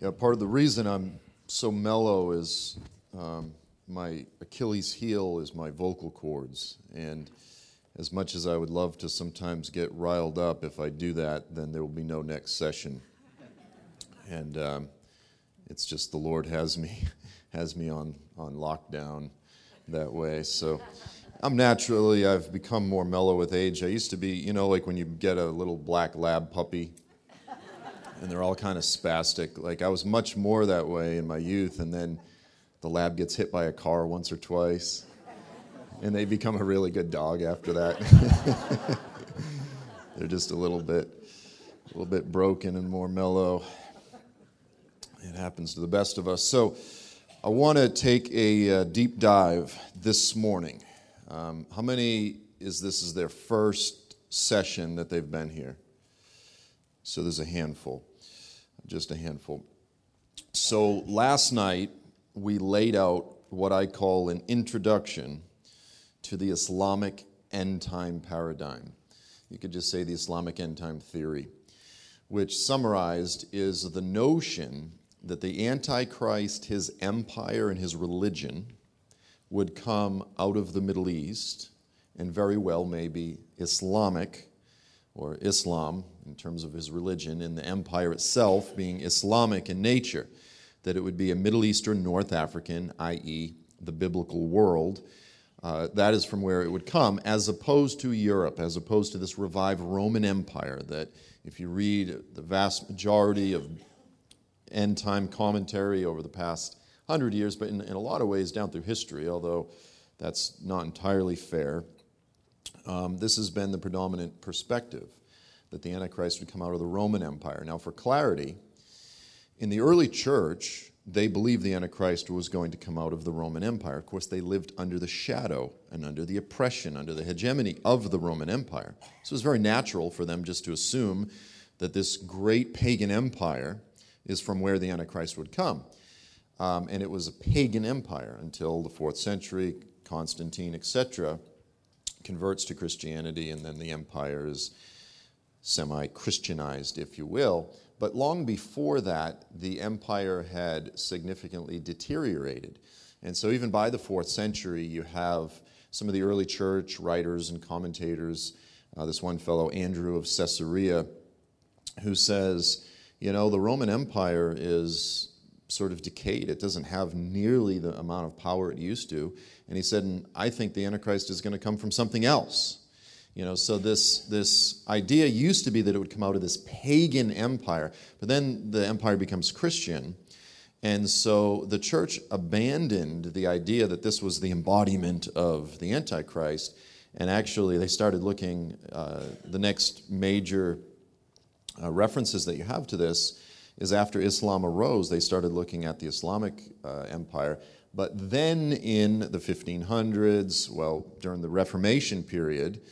Yeah, part of the reason I'm so mellow is um, my Achilles heel is my vocal cords. And as much as I would love to sometimes get riled up, if I do that, then there will be no next session. And um, it's just the Lord has me has me on, on lockdown that way. So I'm naturally, I've become more mellow with age. I used to be, you know, like when you get a little black lab puppy and they're all kind of spastic. Like I was much more that way in my youth, and then the lab gets hit by a car once or twice, and they become a really good dog after that. they're just a little bit, a little bit broken and more mellow. It happens to the best of us. So, I want to take a uh, deep dive this morning. Um, how many is this is their first session that they've been here? So there's a handful just a handful. So last night, we laid out what I call an introduction to the Islamic end time paradigm. You could just say the Islamic end time theory, which summarized is the notion that the Antichrist, his empire, and his religion would come out of the Middle East and very well maybe Islamic or Islam in terms of his religion, and the empire itself being Islamic in nature, that it would be a Middle Eastern North African, i.e., the biblical world. Uh, that is from where it would come, as opposed to Europe, as opposed to this revived Roman Empire. That, if you read the vast majority of end time commentary over the past hundred years, but in, in, a lot of ways down through history, although that's not entirely fair, um, this has been the predominant perspective that the Antichrist would come out of the Roman Empire. Now, for clarity, in the early church, they believed the Antichrist was going to come out of the Roman Empire. Of course, they lived under the shadow and under the oppression, under the hegemony of the Roman Empire. So it was very natural for them just to assume that this great pagan empire is from where the Antichrist would come. Um, and it was a pagan empire until the fourth century, Constantine, etc., converts to Christianity, and then the empire is semi Christianized, if you will. But long before that, the empire had significantly deteriorated. And so, even by the fourth century, you have some of the early church writers and commentators. Uh, this one fellow, Andrew of Caesarea, who says, you know, the Roman Empire is sort of decayed. It doesn't have nearly the amount of power it used to. And he said, and I think the Antichrist is going to come from something else. You know, so this, this idea used to be that it would come out of this pagan empire, but then the empire becomes Christian. And so the church abandoned the idea that this was the embodiment of the Antichrist. And actually, they started looking, uh, the next major uh, references that you have to this is after Islam arose, they started looking at the Islamic uh, empire. But then in the 1500s, well, during the Reformation period,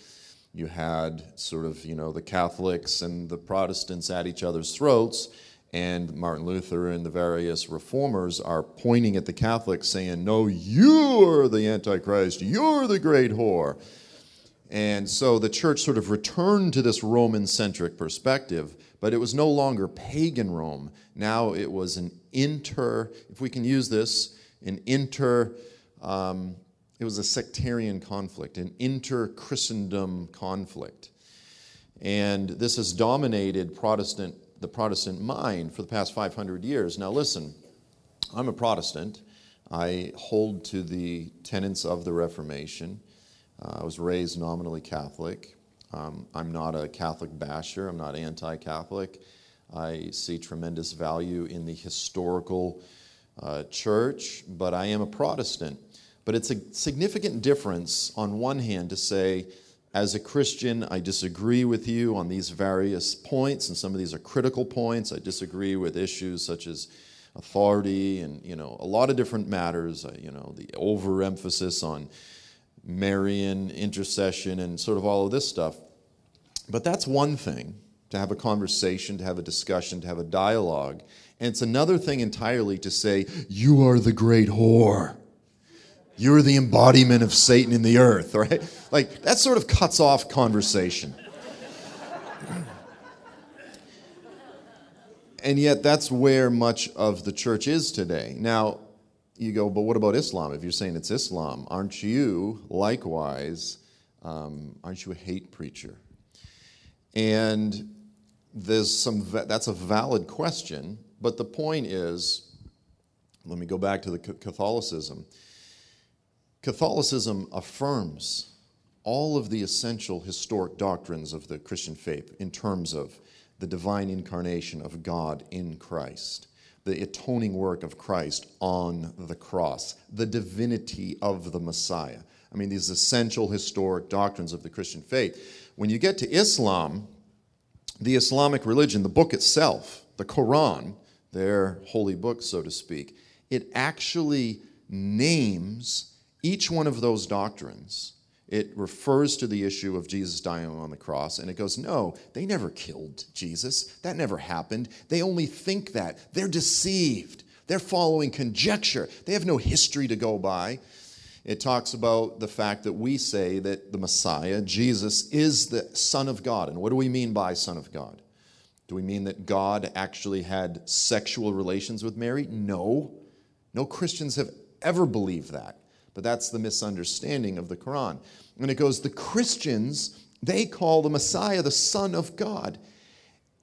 you had sort of, you know, the Catholics and the Protestants at each other's throats, and Martin Luther and the various reformers are pointing at the Catholics saying, No, you're the Antichrist, you're the great whore. And so the church sort of returned to this Roman centric perspective, but it was no longer pagan Rome. Now it was an inter, if we can use this, an inter um, it was a sectarian conflict, an inter Christendom conflict. And this has dominated Protestant, the Protestant mind for the past 500 years. Now, listen, I'm a Protestant. I hold to the tenets of the Reformation. Uh, I was raised nominally Catholic. Um, I'm not a Catholic basher, I'm not anti Catholic. I see tremendous value in the historical uh, church, but I am a Protestant. But it's a significant difference, on one hand, to say, as a Christian, I disagree with you on these various points, and some of these are critical points. I disagree with issues such as authority and you know a lot of different matters. You know the overemphasis on Marian intercession and sort of all of this stuff. But that's one thing to have a conversation, to have a discussion, to have a dialogue. And it's another thing entirely to say, You are the great whore. You're the embodiment of Satan in the earth, right? Like, that sort of cuts off conversation. and yet that's where much of the church is today. Now, you go, but what about Islam? If you're saying it's Islam, aren't you likewise, um, aren't you a hate preacher? And there's some, that's a valid question, but the point is, let me go back to the Catholicism. Catholicism affirms all of the essential historic doctrines of the Christian faith in terms of the divine incarnation of God in Christ, the atoning work of Christ on the cross, the divinity of the Messiah. I mean, these essential historic doctrines of the Christian faith. When you get to Islam, the Islamic religion, the book itself, the Quran, their holy book, so to speak, it actually names each one of those doctrines. It refers to the issue of Jesus dying on the cross, and it goes, No, they never killed Jesus. That never happened. They only think that. They're deceived. They're following conjecture. They have no history to go by. It talks about the fact that we say that the Messiah, Jesus, is the Son of God. And what do we mean by Son of God? Do we mean that God actually had sexual relations with Mary? No. No Christians have ever believed that. But that's the misunderstanding of the Quran. And it goes, the Christians, they call the Messiah the Son of God.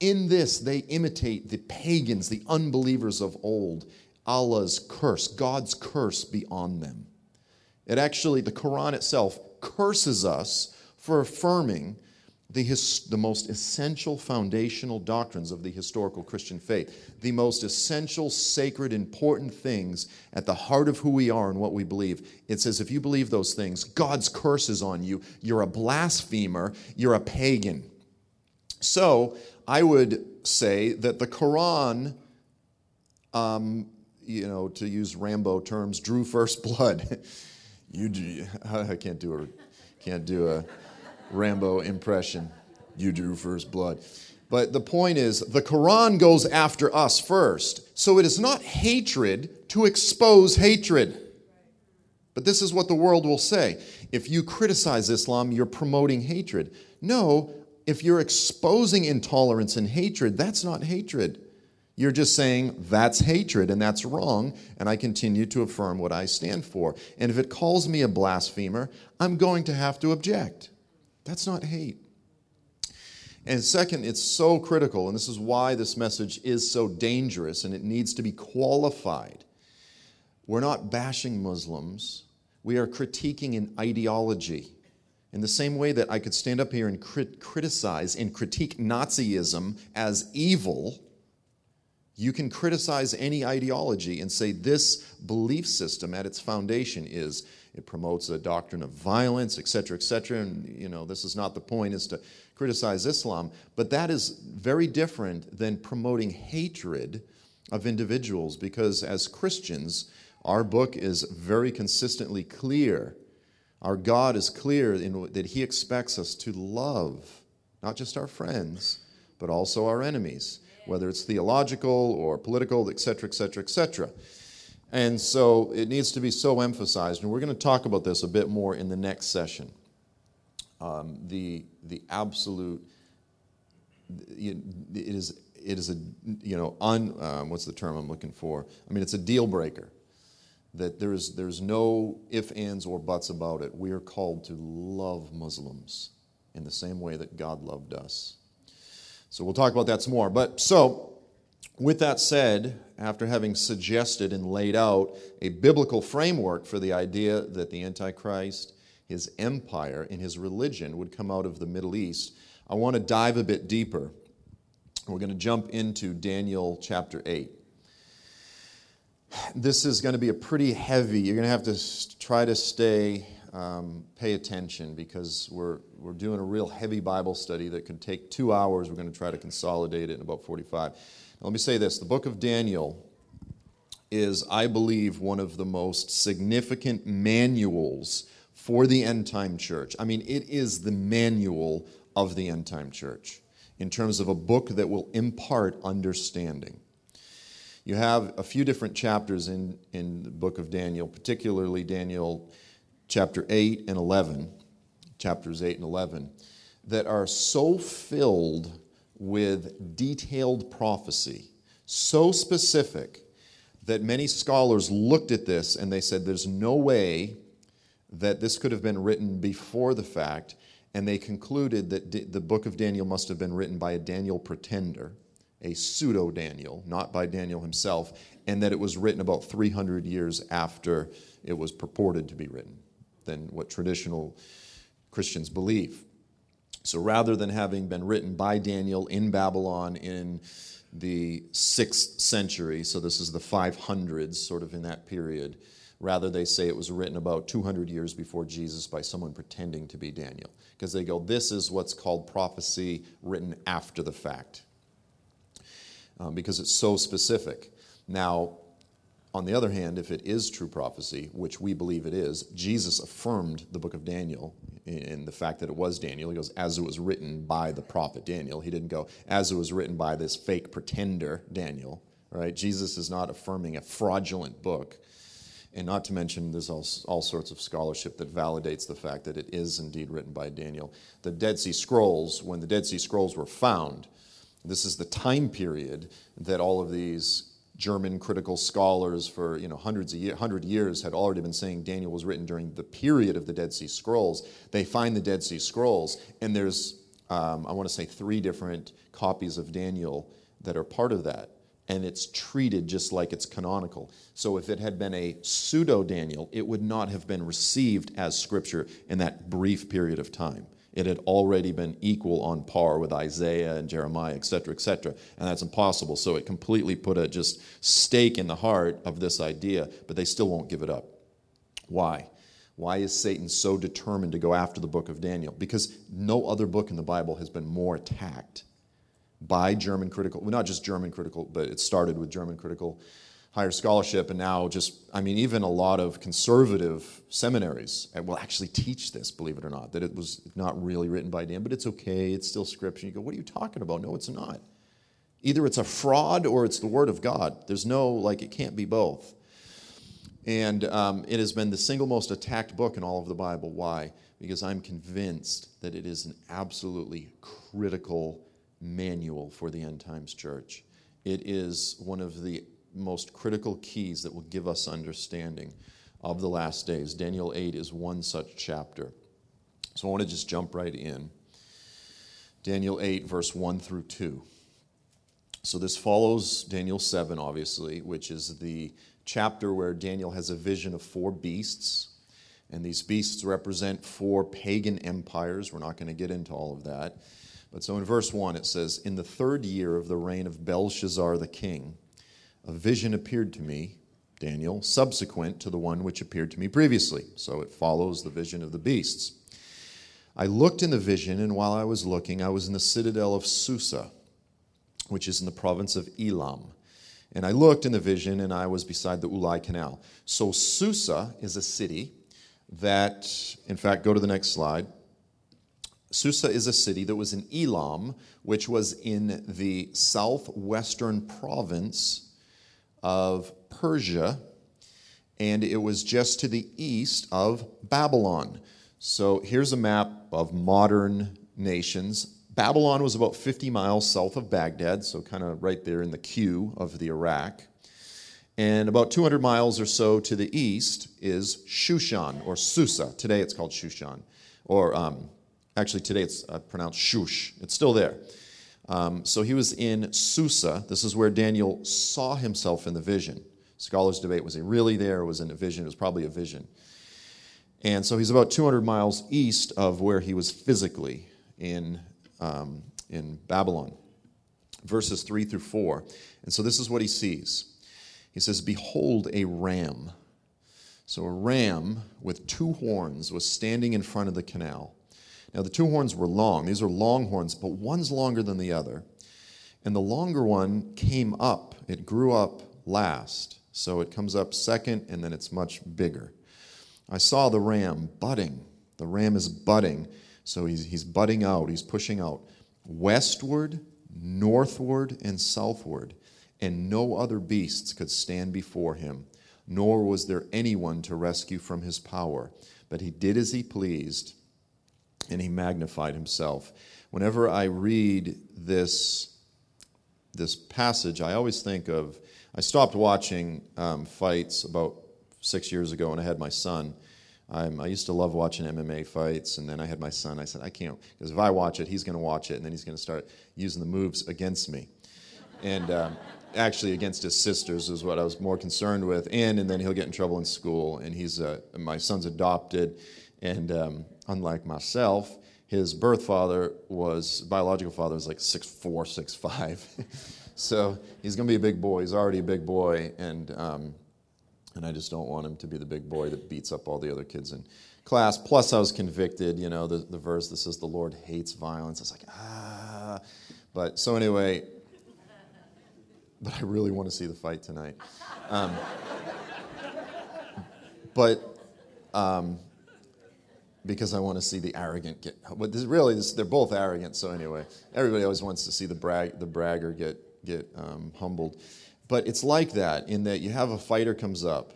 In this, they imitate the pagans, the unbelievers of old. Allah's curse, God's curse be on them. It actually, the Quran itself curses us for affirming the, his, the most essential foundational doctrines of the historical Christian faith, the most essential, sacred, important things at the heart of who we are and what we believe. It says if you believe those things, God's curse is on you. You're a blasphemer, you're a pagan. So I would say that the Quran, um, you know, to use Rambo terms, drew first blood. you, do, I can't do can't do a Rambo impression. You drew first blood. But the point is, the Quran goes after us first. So it is not hatred to expose hatred. But this is what the world will say. If you criticize Islam, you're promoting hatred. No, if you're exposing intolerance and hatred, that's not hatred. You're just saying that's hatred and that's wrong, and I continue to affirm what I stand for. And if it calls me a blasphemer, I'm going to have to object. That's not hate. And second, it's so critical, and this is why this message is so dangerous and it needs to be qualified. We're not bashing Muslims, we are critiquing an ideology. In the same way that I could stand up here and crit- criticize and critique Nazism as evil, you can criticize any ideology and say this belief system at its foundation is it promotes a doctrine of violence, et cetera, et cetera. And, you know, this is not the point, is to criticize Islam. But that is very different than promoting hatred of individuals because as Christians, our book is very consistently clear. Our God is clear in that He expects us to love not just our friends, but also our enemies, whether it's theological or political, et cetera, et cetera, et cetera. And so it needs to be so emphasized, and we're going to talk about this a bit more in the next session. Um, the, the absolute, it is, it is a, you know, un, um, what's the term I'm looking for? I mean, it's a deal breaker. That there's, there's no if, ands, or buts about it. We are called to love Muslims in the same way that God loved us. So we'll talk about that some more. But so, with that said, after having suggested and laid out a biblical framework for the idea that the Antichrist, his empire, and his religion would come out of the Middle East, I want to dive a bit deeper. We're going to jump into Daniel chapter 8. This is going to be a pretty heavy, you're going to have to try to stay, um, pay attention because we're, we're doing a real heavy Bible study that could take two hours. We're going to try to consolidate it in about 45. Let me say this the book of Daniel is, I believe, one of the most significant manuals for the end time church. I mean, it is the manual of the end time church in terms of a book that will impart understanding. You have a few different chapters in, in the book of Daniel, particularly Daniel chapter 8 and 11, chapters 8 and 11, that are so filled with detailed prophecy. So specific that many scholars looked at this and they said there's no way that this could have been written before the fact, and they concluded that the book of Daniel must have been written by a Daniel pretender, a pseudo Daniel, not by Daniel himself, and that it was written about 300 years after it was purported to be written than what traditional Christians believe. So rather than having been written by Daniel in Babylon in the sixth century, so this is the 500s, sort of in that period, rather they say it was written about 200 years before Jesus by someone pretending to be Daniel. Because they go, this is what's called prophecy written after the fact. Um, because it's so specific. Now, on the other hand, if it is true prophecy, which we believe it is, Jesus affirmed the book of Daniel in the fact that it was Daniel. He goes, as it was written by the prophet Daniel. He didn't go, as it was written by this fake pretender Daniel, right? Jesus is not affirming a fraudulent book. And not to mention, there's all, all sorts of scholarship that validates the fact that it is indeed written by Daniel. The Dead Sea Scrolls, when the Dead Sea Scrolls were found, this is the time period that all of these German critical scholars for you know hundreds of year, hundred years had already been saying Daniel was written during the period of the Dead Sea Scrolls. They find the Dead Sea Scrolls, and there's um, I want to say three different copies of Daniel that are part of that, and it's treated just like it's canonical. So if it had been a pseudo Daniel, it would not have been received as scripture in that brief period of time. It had already been equal on par with Isaiah and Jeremiah, et cetera, et cetera. And that's impossible. So it completely put a just stake in the heart of this idea, but they still won't give it up. Why? Why is Satan so determined to go after the book of Daniel? Because no other book in the Bible has been more attacked by German critical, well, not just German critical, but it started with German critical higher scholarship, and now just, I mean, even a lot of conservative seminaries will actually teach this, believe it or not, that it was not really written by Dan, but it's okay, it's still scripture. You go, what are you talking about? No, it's not. Either it's a fraud or it's the Word of God. There's no, like, it can't be both. And um, it has been the single most attacked book in all of the Bible. Why? Because I'm convinced that it is an absolutely critical manual for the end times church. It is one of the most critical keys that will give us understanding of the last days. Daniel 8 is one such chapter. So I want to just jump right in. Daniel 8, verse 1 through 2. So this follows Daniel 7, obviously, which is the chapter where Daniel has a vision of four beasts. And these beasts represent four pagan empires. We're not going to get into all of that. But so in verse 1, it says, In the third year of the reign of Belshazzar the king, a vision appeared to me, Daniel, subsequent to the one which appeared to me previously. So it follows the vision of the beasts. I looked in the vision, and while I was looking, I was in the citadel of Susa, which is in the province of Elam. And I looked in the vision, and I was beside the Ulai Canal. So Susa is a city that, in fact, go to the next slide. Susa is a city that was in Elam, which was in the southwestern province of Persia, and it was just to the east of Babylon. So here's a map of modern nations. Babylon was about 50 miles south of Baghdad, so kind of right there in the queue of the Iraq. And about 200 miles or so to the east is Shushan or Susa. Today it's called Shushan. Or um, actually, today it's uh, pronounced Shush. It's still there. Um, so he was in Susa. This is where Daniel saw himself in the vision. Scholars debate was he really there? Was in a vision? It was probably a vision. And so he's about 200 miles east of where he was physically in, um, in Babylon. Verses 3 through 4. And so this is what he sees. He says, Behold, a ram. So a ram with two horns was standing in front of the canal. Now, the two horns were long. These are long horns, but one's longer than the other. And the longer one came up, it grew up last. So it comes up second, and then it's much bigger. I saw the ram budding. The ram is budding. So he's, he's budding out, he's pushing out westward, northward, and southward. And no other beasts could stand before him, nor was there anyone to rescue from his power. But he did as he pleased and he magnified himself. Whenever I read this, this passage, I always think of. I stopped watching um, fights about six years ago when I had my son. Um, I used to love watching MMA fights, and then I had my son. I said, I can't, because if I watch it, he's going to watch it, and then he's going to start using the moves against me. And um, actually, against his sisters is what I was more concerned with. And, and then he'll get in trouble in school. And he's uh, my son's adopted, and um, unlike myself, his birth father was biological father was like six four, six five. so he's going to be a big boy. He's already a big boy, and um, and I just don't want him to be the big boy that beats up all the other kids in class. Plus, I was convicted. You know, the, the verse that says the Lord hates violence. It's like, ah. But so anyway, but I really want to see the fight tonight. Um, but um, because I want to see the arrogant get. But this, really, this, they're both arrogant. So anyway, everybody always wants to see the brag, the bragger get get um, humbled. But it's like that in that you have a fighter comes up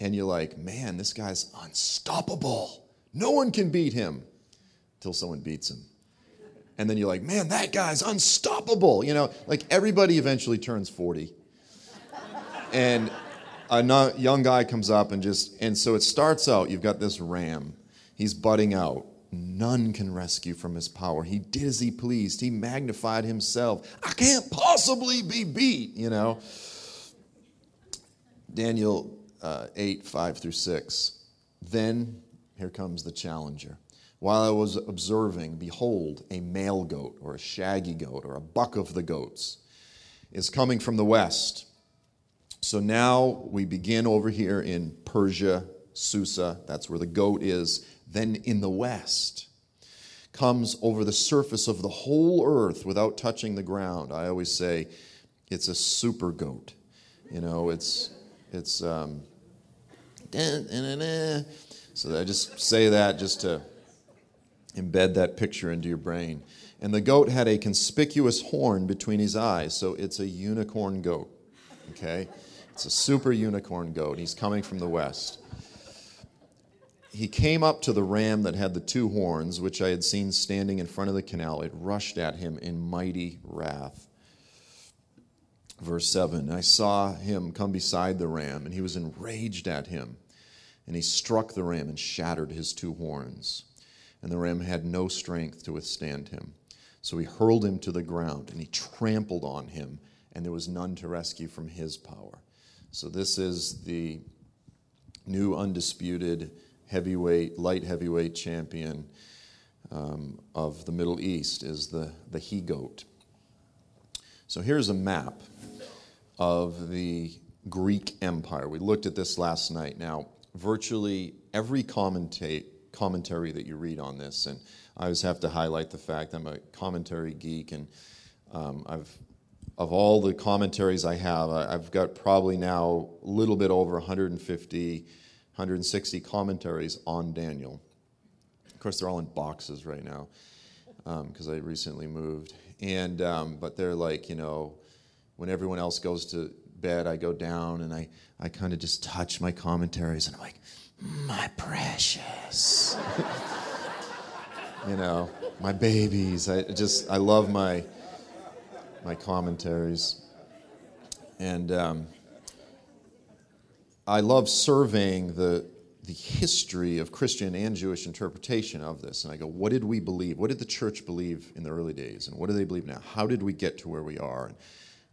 and you're like, man, this guy's unstoppable. No one can beat him until someone beats him. And then you're like, man, that guy's unstoppable. You know, like everybody eventually turns 40. And a young guy comes up and just, and so it starts out, you've got this ram. He's budding out. None can rescue from his power. He did as he pleased. He magnified himself. I can't possibly be beat, you know. Daniel uh, 8, 5 through 6. Then here comes the challenger. While I was observing, behold, a male goat, or a shaggy goat, or a buck of the goats, is coming from the west. So now we begin over here in Persia, Susa. That's where the goat is then in the west comes over the surface of the whole earth without touching the ground. I always say it's a super goat. You know, it's it's um, so I just say that just to embed that picture into your brain. And the goat had a conspicuous horn between his eyes, so it's a unicorn goat. Okay? It's a super unicorn goat. He's coming from the west he came up to the ram that had the two horns, which I had seen standing in front of the canal. It rushed at him in mighty wrath. Verse 7 I saw him come beside the ram, and he was enraged at him. And he struck the ram and shattered his two horns. And the ram had no strength to withstand him. So he hurled him to the ground, and he trampled on him, and there was none to rescue from his power. So this is the new undisputed heavyweight, light heavyweight champion um, of the Middle East is the, the he goat. So here's a map of the Greek Empire. We looked at this last night. Now, virtually every commentate, commentary that you read on this, and I always have to highlight the fact I'm a commentary geek, and um, I've of all the commentaries I have, I've got probably now a little bit over 150 160 commentaries on Daniel. Of course, they're all in boxes right now because um, I recently moved. And um, but they're like, you know, when everyone else goes to bed, I go down and I, I kind of just touch my commentaries and I'm like, my precious. you know, my babies. I just I love my my commentaries. And um, I love surveying the, the history of Christian and Jewish interpretation of this. And I go, what did we believe? What did the church believe in the early days? And what do they believe now? How did we get to where we are? And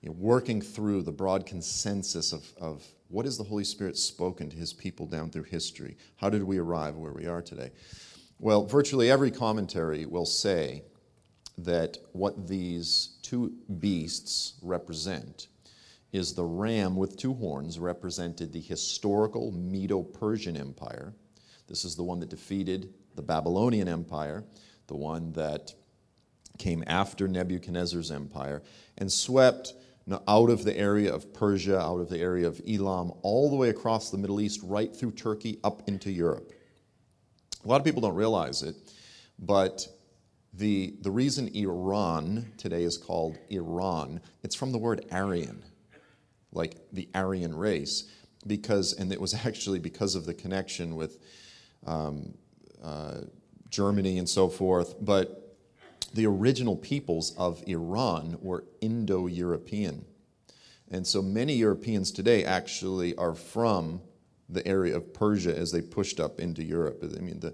you know, working through the broad consensus of, of what has the Holy Spirit spoken to his people down through history? How did we arrive where we are today? Well, virtually every commentary will say that what these two beasts represent is the ram with two horns represented the historical Medo Persian Empire. This is the one that defeated the Babylonian Empire, the one that came after Nebuchadnezzar's empire, and swept out of the area of Persia, out of the area of Elam, all the way across the Middle East, right through Turkey, up into Europe. A lot of people don't realize it, but the, the reason Iran today is called Iran, it's from the word Aryan like the Aryan race, because, and it was actually because of the connection with um, uh, Germany and so forth. But the original peoples of Iran were Indo European. And so many Europeans today actually are from the area of Persia as they pushed up into Europe. I mean, the,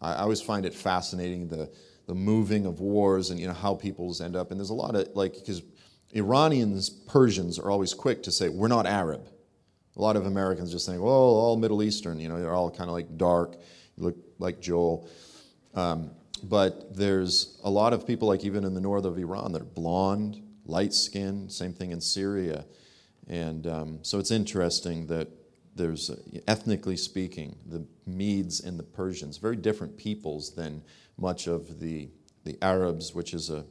I always find it fascinating the, the moving of wars and you know how peoples end up. And there's a lot of like because Iranians, Persians are always quick to say we're not Arab. A lot of Americans just think, well, all Middle Eastern. You know, they're all kind of like dark, you look like Joel. Um, but there's a lot of people, like even in the north of Iran, that are blonde, light skinned. Same thing in Syria. And um, so it's interesting that there's, uh, ethnically speaking, the Medes and the Persians, very different peoples than much of the, the Arabs, which is a,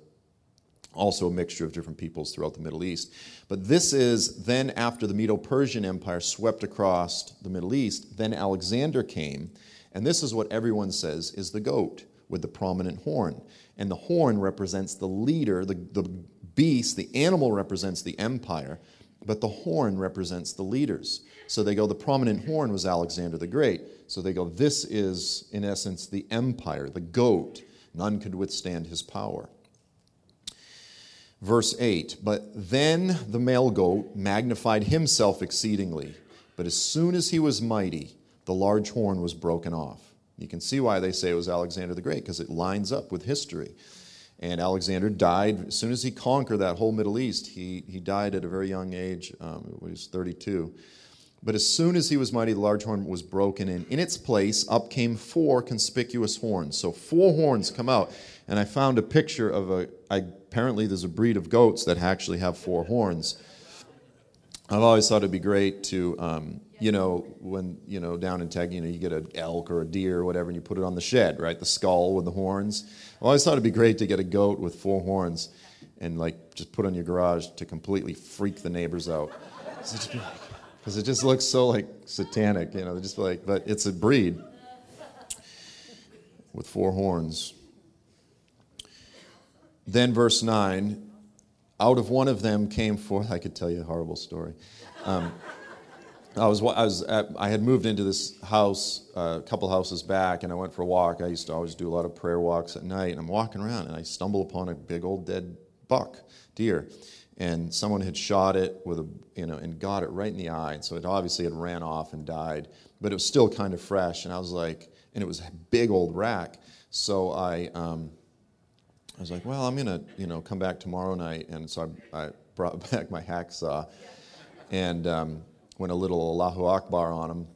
also a mixture of different peoples throughout the Middle East. But this is then after the Medo Persian Empire swept across the Middle East, then Alexander came, and this is what everyone says is the goat with the prominent horn. And the horn represents the leader, the, the beast, the animal represents the empire, but the horn represents the leaders. So they go, the prominent horn was Alexander the Great. So they go, this is, in essence, the empire, the goat. None could withstand his power. Verse 8 But then the male goat magnified himself exceedingly. But as soon as he was mighty, the large horn was broken off. You can see why they say it was Alexander the Great, because it lines up with history. And Alexander died as soon as he conquered that whole Middle East. He, he died at a very young age, um, he was 32. But as soon as he was mighty, the large horn was broken, and in its place up came four conspicuous horns. So four horns come out, and I found a picture of a. I, apparently, there's a breed of goats that actually have four horns. I've always thought it'd be great to, um, you know, when, you know, down in Teg, you know, you get an elk or a deer or whatever and you put it on the shed, right? The skull with the horns. I've always thought it'd be great to get a goat with four horns and, like, just put on your garage to completely freak the neighbors out. Because it just looks so, like, satanic, you know, just like, but it's a breed with four horns. Then, verse 9 out of one of them came forth, I could tell you a horrible story. Um, I was, I was at, I had moved into this house uh, a couple houses back, and I went for a walk. I used to always do a lot of prayer walks at night, and I'm walking around, and I stumble upon a big old dead buck, deer, and someone had shot it with a, you know, and got it right in the eye, and so it obviously had ran off and died, but it was still kind of fresh, and I was like, and it was a big old rack, so I, um, I was like, well, I'm gonna, you know, come back tomorrow night, and so I, I brought back my hacksaw, and um, went a little Allahu Akbar on him,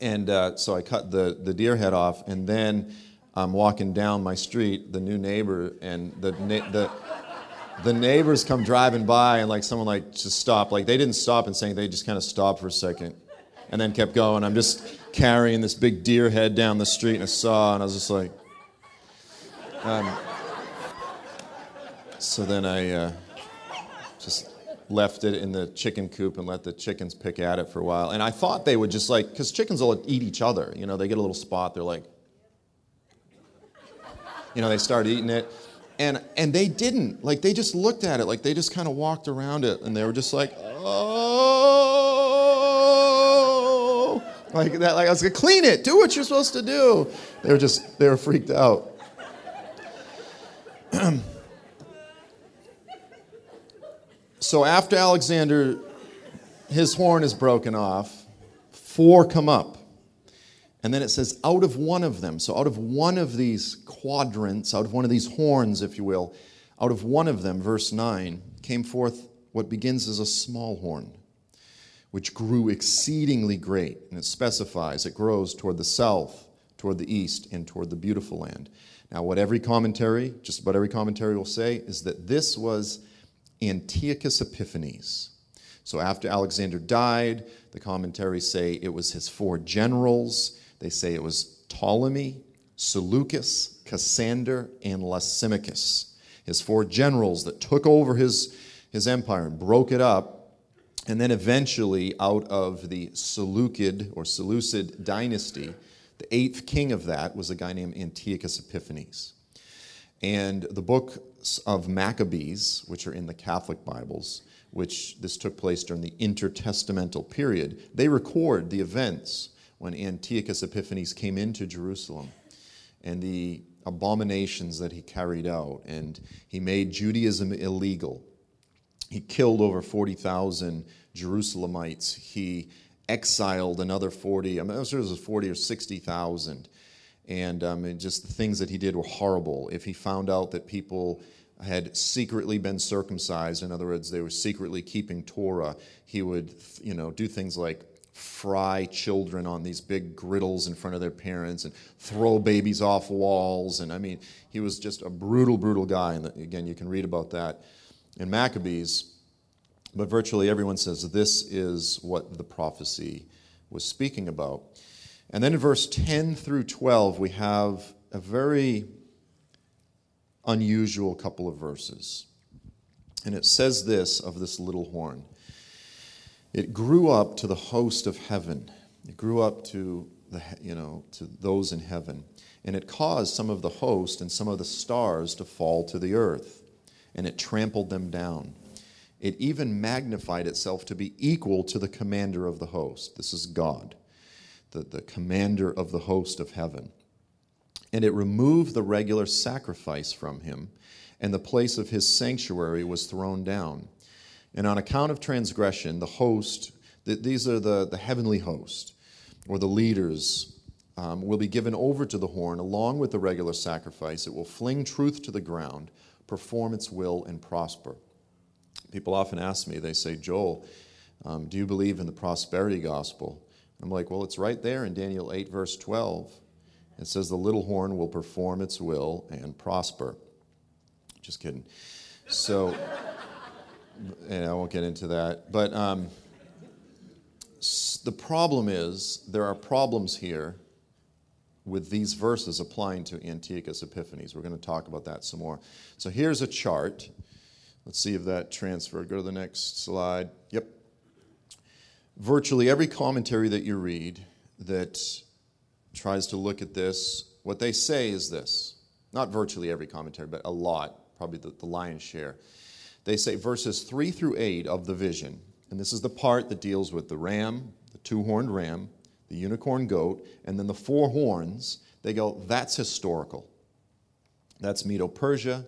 and uh, so I cut the the deer head off, and then I'm walking down my street, the new neighbor, and the the the neighbors come driving by, and like someone like just stopped, like they didn't stop and saying they just kind of stopped for a second, and then kept going. I'm just carrying this big deer head down the street and a saw, and I was just like. Um, so then I uh, just left it in the chicken coop and let the chickens pick at it for a while. And I thought they would just like, because chickens will eat each other. You know, they get a little spot, they're like, you know, they start eating it. And, and they didn't. Like, they just looked at it, like, they just kind of walked around it, and they were just like, oh. Like that, like I was like, clean it, do what you're supposed to do. They were just, they were freaked out. So after Alexander, his horn is broken off, four come up. And then it says, out of one of them, so out of one of these quadrants, out of one of these horns, if you will, out of one of them, verse 9, came forth what begins as a small horn, which grew exceedingly great. And it specifies it grows toward the south, toward the east, and toward the beautiful land. Now, what every commentary, just about every commentary will say, is that this was Antiochus Epiphanes. So after Alexander died, the commentaries say it was his four generals. They say it was Ptolemy, Seleucus, Cassander, and Lysimachus. His four generals that took over his, his empire and broke it up. And then eventually, out of the Seleucid or Seleucid dynasty, the eighth king of that was a guy named Antiochus Epiphanes. And the book of Maccabees, which are in the Catholic Bibles, which this took place during the intertestamental period, they record the events when Antiochus Epiphanes came into Jerusalem. And the abominations that he carried out, and he made Judaism illegal. He killed over 40,000 Jerusalemites. He exiled another 40, I'm not sure it was 40 or 60,000. And um, just the things that he did were horrible. If he found out that people had secretly been circumcised, in other words, they were secretly keeping Torah, he would, you know, do things like fry children on these big griddles in front of their parents and throw babies off walls. And I mean, he was just a brutal, brutal guy. And again, you can read about that in Maccabees. But virtually everyone says this is what the prophecy was speaking about. And then in verse 10 through 12, we have a very unusual couple of verses. And it says this of this little horn it grew up to the host of heaven. It grew up to the, you know, to those in heaven. And it caused some of the host and some of the stars to fall to the earth. And it trampled them down. It even magnified itself to be equal to the commander of the host. This is God, the, the commander of the host of heaven. And it removed the regular sacrifice from him, and the place of his sanctuary was thrown down and on account of transgression, the host, these are the, the heavenly host, or the leaders, um, will be given over to the horn along with the regular sacrifice. It will fling truth to the ground, perform its will, and prosper. People often ask me, they say, Joel, um, do you believe in the prosperity gospel? I'm like, well, it's right there in Daniel 8, verse 12. It says, the little horn will perform its will and prosper. Just kidding. So and I won't get into that. But um, the problem is there are problems here with these verses applying to Antiochus Epiphanes. We're going to talk about that some more. So here's a chart. Let's see if that transferred. Go to the next slide. Yep. Virtually every commentary that you read that tries to look at this, what they say is this. Not virtually every commentary, but a lot, probably the, the lion's share they say verses 3 through 8 of the vision, and this is the part that deals with the ram, the two horned ram, the unicorn goat, and then the four horns. They go, that's historical. That's Medo Persia,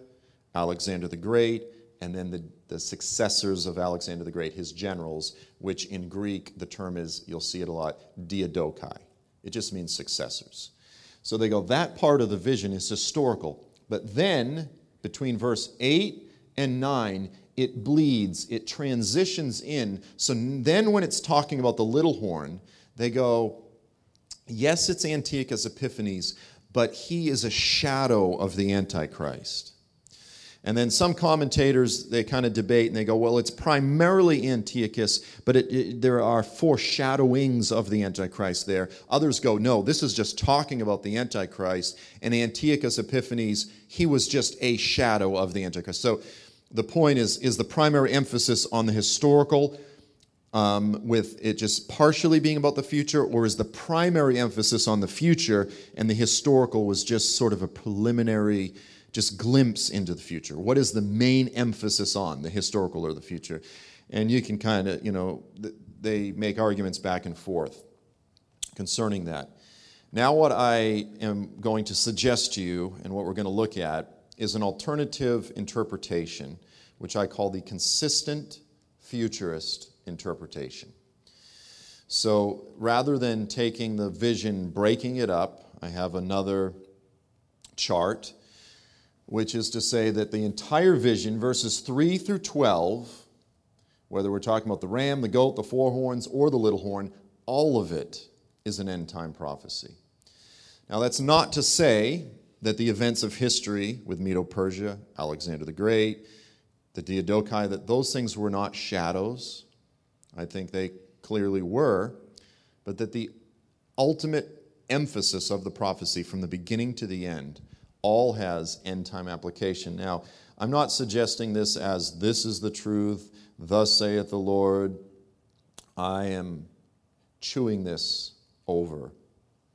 Alexander the Great, and then the, the successors of Alexander the Great, his generals, which in Greek the term is, you'll see it a lot, diadochi. It just means successors. So they go, that part of the vision is historical. But then, between verse 8 and 9, it bleeds, it transitions in. So then, when it's talking about the little horn, they go, yes, it's Antiochus Epiphanes, but he is a shadow of the Antichrist. And then some commentators, they kind of debate and they go, well, it's primarily Antiochus, but it, it, there are foreshadowings of the Antichrist there. Others go, no, this is just talking about the Antichrist. And Antiochus Epiphanes, he was just a shadow of the Antichrist. So the point is, is the primary emphasis on the historical um, with it just partially being about the future, or is the primary emphasis on the future and the historical was just sort of a preliminary, just glimpse into the future? What is the main emphasis on, the historical or the future? And you can kind of, you know, they make arguments back and forth concerning that. Now, what I am going to suggest to you and what we're going to look at is an alternative interpretation, which I call the consistent futurist interpretation. So rather than taking the vision, breaking it up, I have another chart, which is to say that the entire vision, verses 3 through 12, whether we're talking about the ram, the goat, the four horns, or the little horn, all of it is an end time prophecy. Now, that's not to say that the events of history with Medo Persia, Alexander the Great, the Diadochi, that those things were not shadows. I think they clearly were, but that the ultimate emphasis of the prophecy from the beginning to the end all has end time application. Now, I'm not suggesting this as this is the truth, thus saith the Lord. I am chewing this over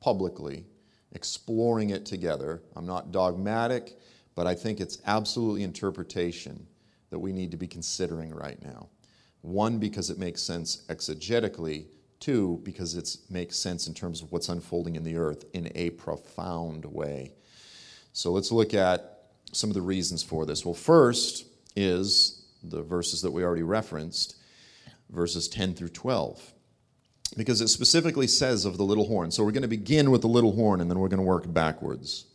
publicly exploring it together. I'm not dogmatic, but I think it's absolutely interpretation that we need to be considering right now. One, because it makes sense exegetically. Two, because it makes sense in terms of what's unfolding in the earth in a profound way. So let's look at some of the reasons for this. Well, first is the verses that we already referenced, verses 10 through 12 because it specifically says of the little horn. So we're going to begin with the little horn and then we're going to work backwards.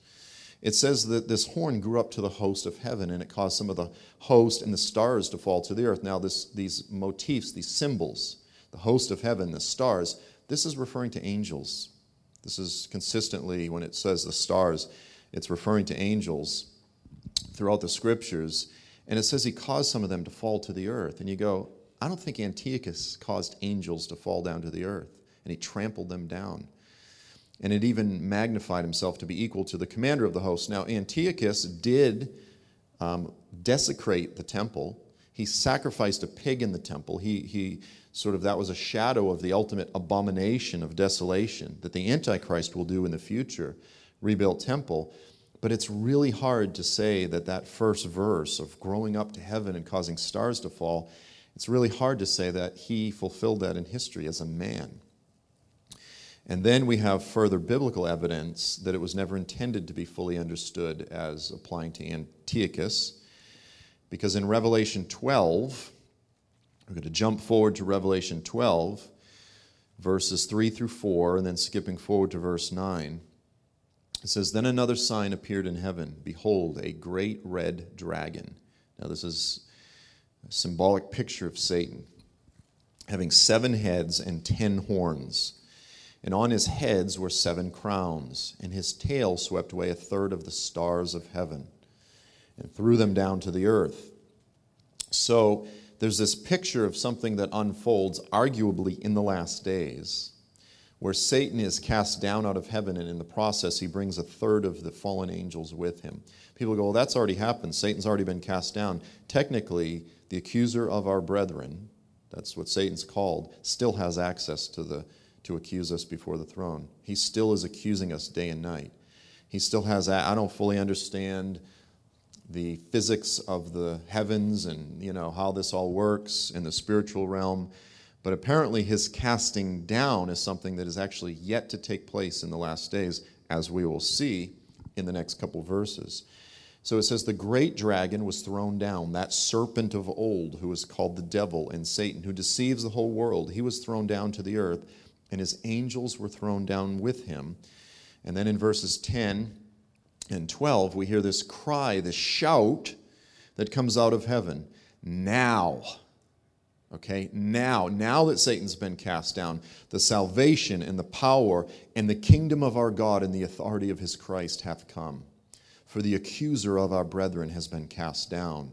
It says that this horn grew up to the host of heaven and it caused some of the host and the stars to fall to the earth. Now, this, these motifs, these symbols, the host of heaven, the stars, this is referring to angels. This is consistently, when it says the stars, it's referring to angels throughout the scriptures. And it says he caused some of them to fall to the earth. And you go, I don't think Antiochus caused angels to fall down to the earth, and he trampled them down. And it even magnified himself to be equal to the commander of the host. Now, Antiochus did um, desecrate the temple. He sacrificed a pig in the temple. He, he sort of, that was a shadow of the ultimate abomination of desolation that the Antichrist will do in the future, rebuilt temple. But it's really hard to say that that first verse of growing up to heaven and causing stars to fall it's really hard to say that he fulfilled that in history as a man. And then we have further biblical evidence that it was never intended to be fully understood as applying to Antiochus. Because in Revelation 12, we're going to jump forward to Revelation 12, verses 3 through 4, and then skipping forward to verse 9. It says, Then another sign appeared in heaven. Behold, a great red dragon. Now, this is a symbolic picture of Satan, having seven heads and ten horns. And on his heads were seven crowns, and his tail swept away a third of the stars of heaven and threw them down to the earth. So there's this picture of something that unfolds, arguably in the last days, where Satan is cast down out of heaven, and in the process, he brings a third of the fallen angels with him. People go, Well, that's already happened. Satan's already been cast down. Technically, the accuser of our brethren, that's what Satan's called, still has access to, the, to accuse us before the throne. He still is accusing us day and night. He still has, I don't fully understand the physics of the heavens and you know how this all works in the spiritual realm but apparently his casting down is something that is actually yet to take place in the last days as we will see in the next couple verses so it says, The great dragon was thrown down, that serpent of old, who is called the devil and Satan, who deceives the whole world. He was thrown down to the earth, and his angels were thrown down with him. And then in verses 10 and 12, we hear this cry, this shout that comes out of heaven. Now, okay, now, now that Satan's been cast down, the salvation and the power and the kingdom of our God and the authority of his Christ hath come for the accuser of our brethren has been cast down.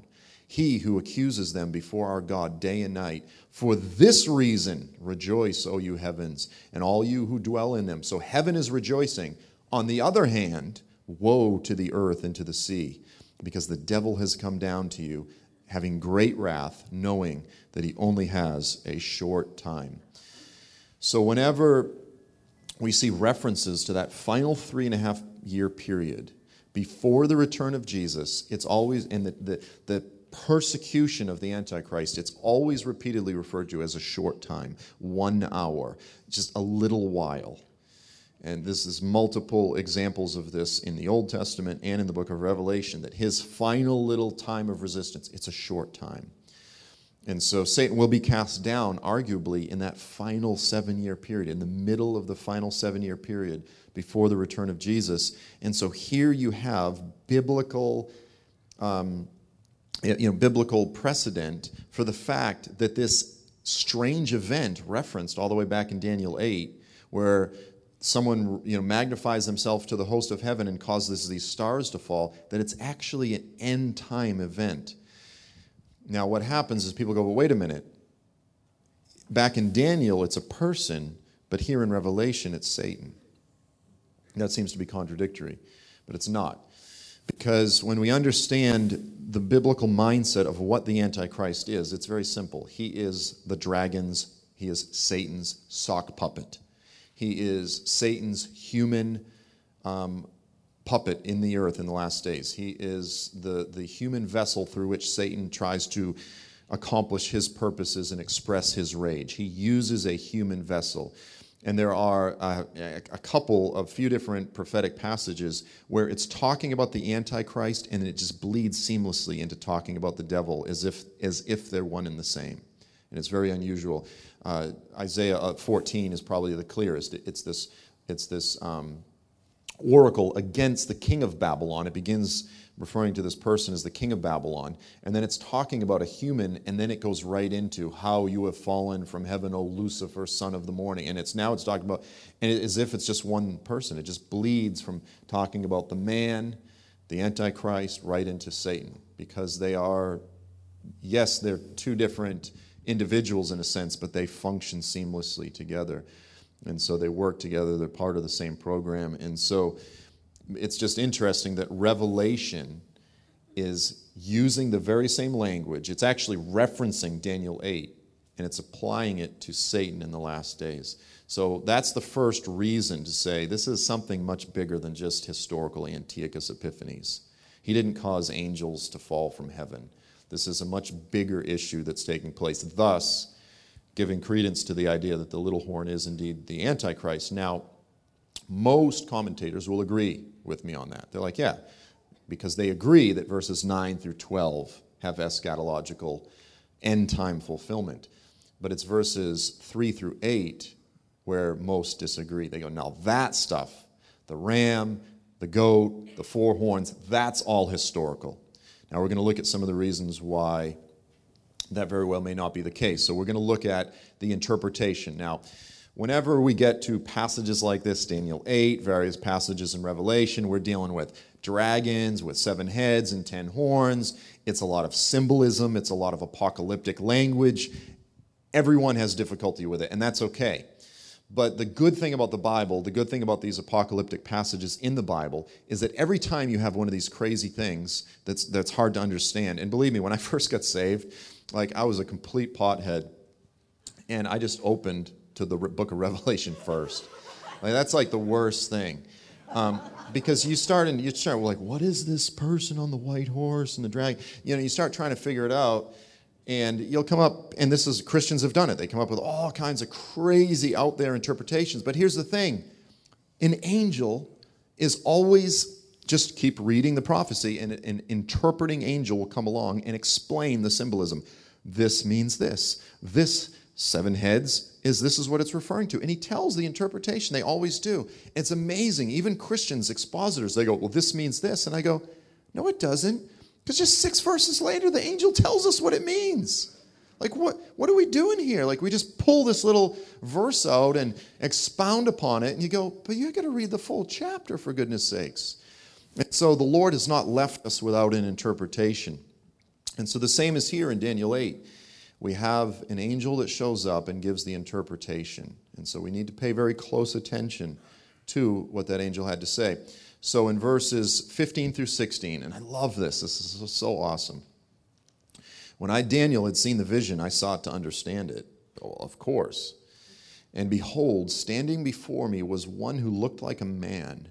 He who accuses them before our God day and night. For this reason, rejoice, O you heavens, and all you who dwell in them. So heaven is rejoicing. On the other hand, woe to the earth and to the sea, because the devil has come down to you, having great wrath, knowing that he only has a short time. So whenever we see references to that final three and a half year period, before the return of Jesus, it's always in the, the, the persecution of the Antichrist, it's always repeatedly referred to as a short time, one hour, just a little while. And this is multiple examples of this in the Old Testament and in the book of Revelation that his final little time of resistance, it's a short time. And so Satan will be cast down, arguably, in that final seven year period, in the middle of the final seven year period before the return of Jesus. And so here you have biblical, um, you know, biblical precedent for the fact that this strange event referenced all the way back in Daniel 8, where someone you know magnifies themselves to the host of heaven and causes these stars to fall, that it's actually an end time event. Now, what happens is people go, well, wait a minute. Back in Daniel, it's a person, but here in Revelation, it's Satan. That seems to be contradictory, but it's not. Because when we understand the biblical mindset of what the Antichrist is, it's very simple. He is the dragon's, he is Satan's sock puppet. He is Satan's human um, puppet in the earth in the last days. He is the, the human vessel through which Satan tries to accomplish his purposes and express his rage. He uses a human vessel. And there are uh, a couple of few different prophetic passages where it's talking about the Antichrist and it just bleeds seamlessly into talking about the devil as if, as if they're one and the same. And it's very unusual. Uh, Isaiah uh, 14 is probably the clearest. It's this, it's this um, oracle against the king of Babylon. It begins referring to this person as the king of Babylon. And then it's talking about a human, and then it goes right into how you have fallen from heaven, O Lucifer, son of the morning. And it's now it's talking about, and as if it's just one person. It just bleeds from talking about the man, the Antichrist, right into Satan, because they are, yes, they're two different individuals in a sense, but they function seamlessly together. And so they work together, they're part of the same program. And so, it's just interesting that Revelation is using the very same language. It's actually referencing Daniel 8 and it's applying it to Satan in the last days. So that's the first reason to say this is something much bigger than just historical Antiochus Epiphanes. He didn't cause angels to fall from heaven. This is a much bigger issue that's taking place, thus giving credence to the idea that the little horn is indeed the Antichrist. Now, most commentators will agree with me on that. They're like, yeah, because they agree that verses 9 through 12 have eschatological end time fulfillment. But it's verses 3 through 8 where most disagree. They go, now that stuff, the ram, the goat, the four horns, that's all historical. Now we're going to look at some of the reasons why that very well may not be the case. So we're going to look at the interpretation. Now, whenever we get to passages like this, Daniel 8, various passages in Revelation, we're dealing with dragons with seven heads and ten horns. It's a lot of symbolism, it's a lot of apocalyptic language. Everyone has difficulty with it, and that's okay. But the good thing about the Bible, the good thing about these apocalyptic passages in the Bible, is that every time you have one of these crazy things that's, that's hard to understand, and believe me, when I first got saved, like I was a complete pothead, and I just opened to the book of Revelation first. Like, that's like the worst thing. Um, because you start and you start like, what is this person on the white horse and the dragon? You know, you start trying to figure it out, and you'll come up, and this is Christians have done it. They come up with all kinds of crazy out there interpretations. But here's the thing an angel is always just keep reading the prophecy, and an interpreting angel will come along and explain the symbolism. This means this. This seven heads is this is what it's referring to. And he tells the interpretation. They always do. It's amazing. Even Christians, expositors, they go, well, this means this. And I go, no, it doesn't. Because just six verses later, the angel tells us what it means. Like, what, what are we doing here? Like, we just pull this little verse out and expound upon it, and you go, but you got to read the full chapter for goodness sakes. And so the Lord has not left us without an interpretation. And so the same is here in Daniel 8 we have an angel that shows up and gives the interpretation. And so we need to pay very close attention to what that angel had to say. So in verses 15 through 16, and I love this, this is so awesome. When I, Daniel, had seen the vision, I sought to understand it. Oh, of course. And behold, standing before me was one who looked like a man.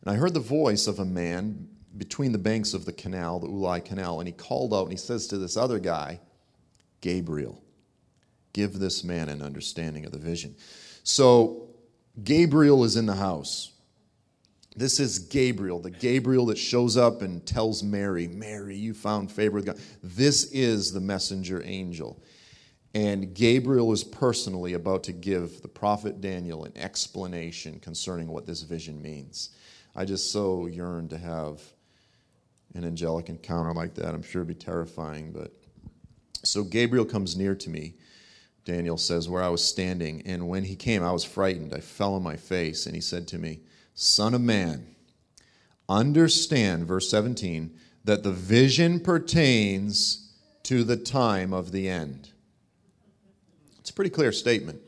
And I heard the voice of a man between the banks of the canal, the Ulai Canal, and he called out and he says to this other guy, Gabriel, give this man an understanding of the vision. So, Gabriel is in the house. This is Gabriel, the Gabriel that shows up and tells Mary, Mary, you found favor with God. This is the messenger angel. And Gabriel is personally about to give the prophet Daniel an explanation concerning what this vision means. I just so yearn to have an angelic encounter like that. I'm sure it'd be terrifying, but so Gabriel comes near to me, Daniel says, where I was standing. And when he came, I was frightened. I fell on my face. And he said to me, Son of man, understand, verse 17, that the vision pertains to the time of the end. It's a pretty clear statement.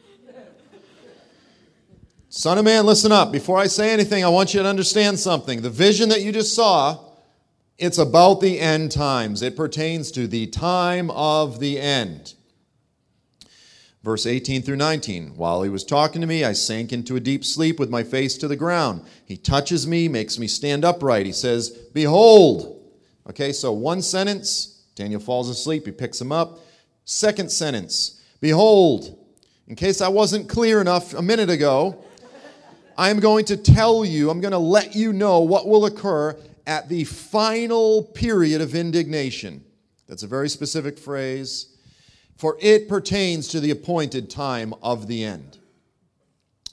Son of man, listen up. Before I say anything, I want you to understand something. The vision that you just saw it's about the end times. It pertains to the time of the end. Verse 18 through 19. While he was talking to me, I sank into a deep sleep with my face to the ground. He touches me, makes me stand upright. He says, Behold. Okay, so one sentence, Daniel falls asleep, he picks him up. Second sentence, Behold. In case I wasn't clear enough a minute ago, I'm going to tell you, I'm going to let you know what will occur at the final period of indignation. That's a very specific phrase, for it pertains to the appointed time of the end.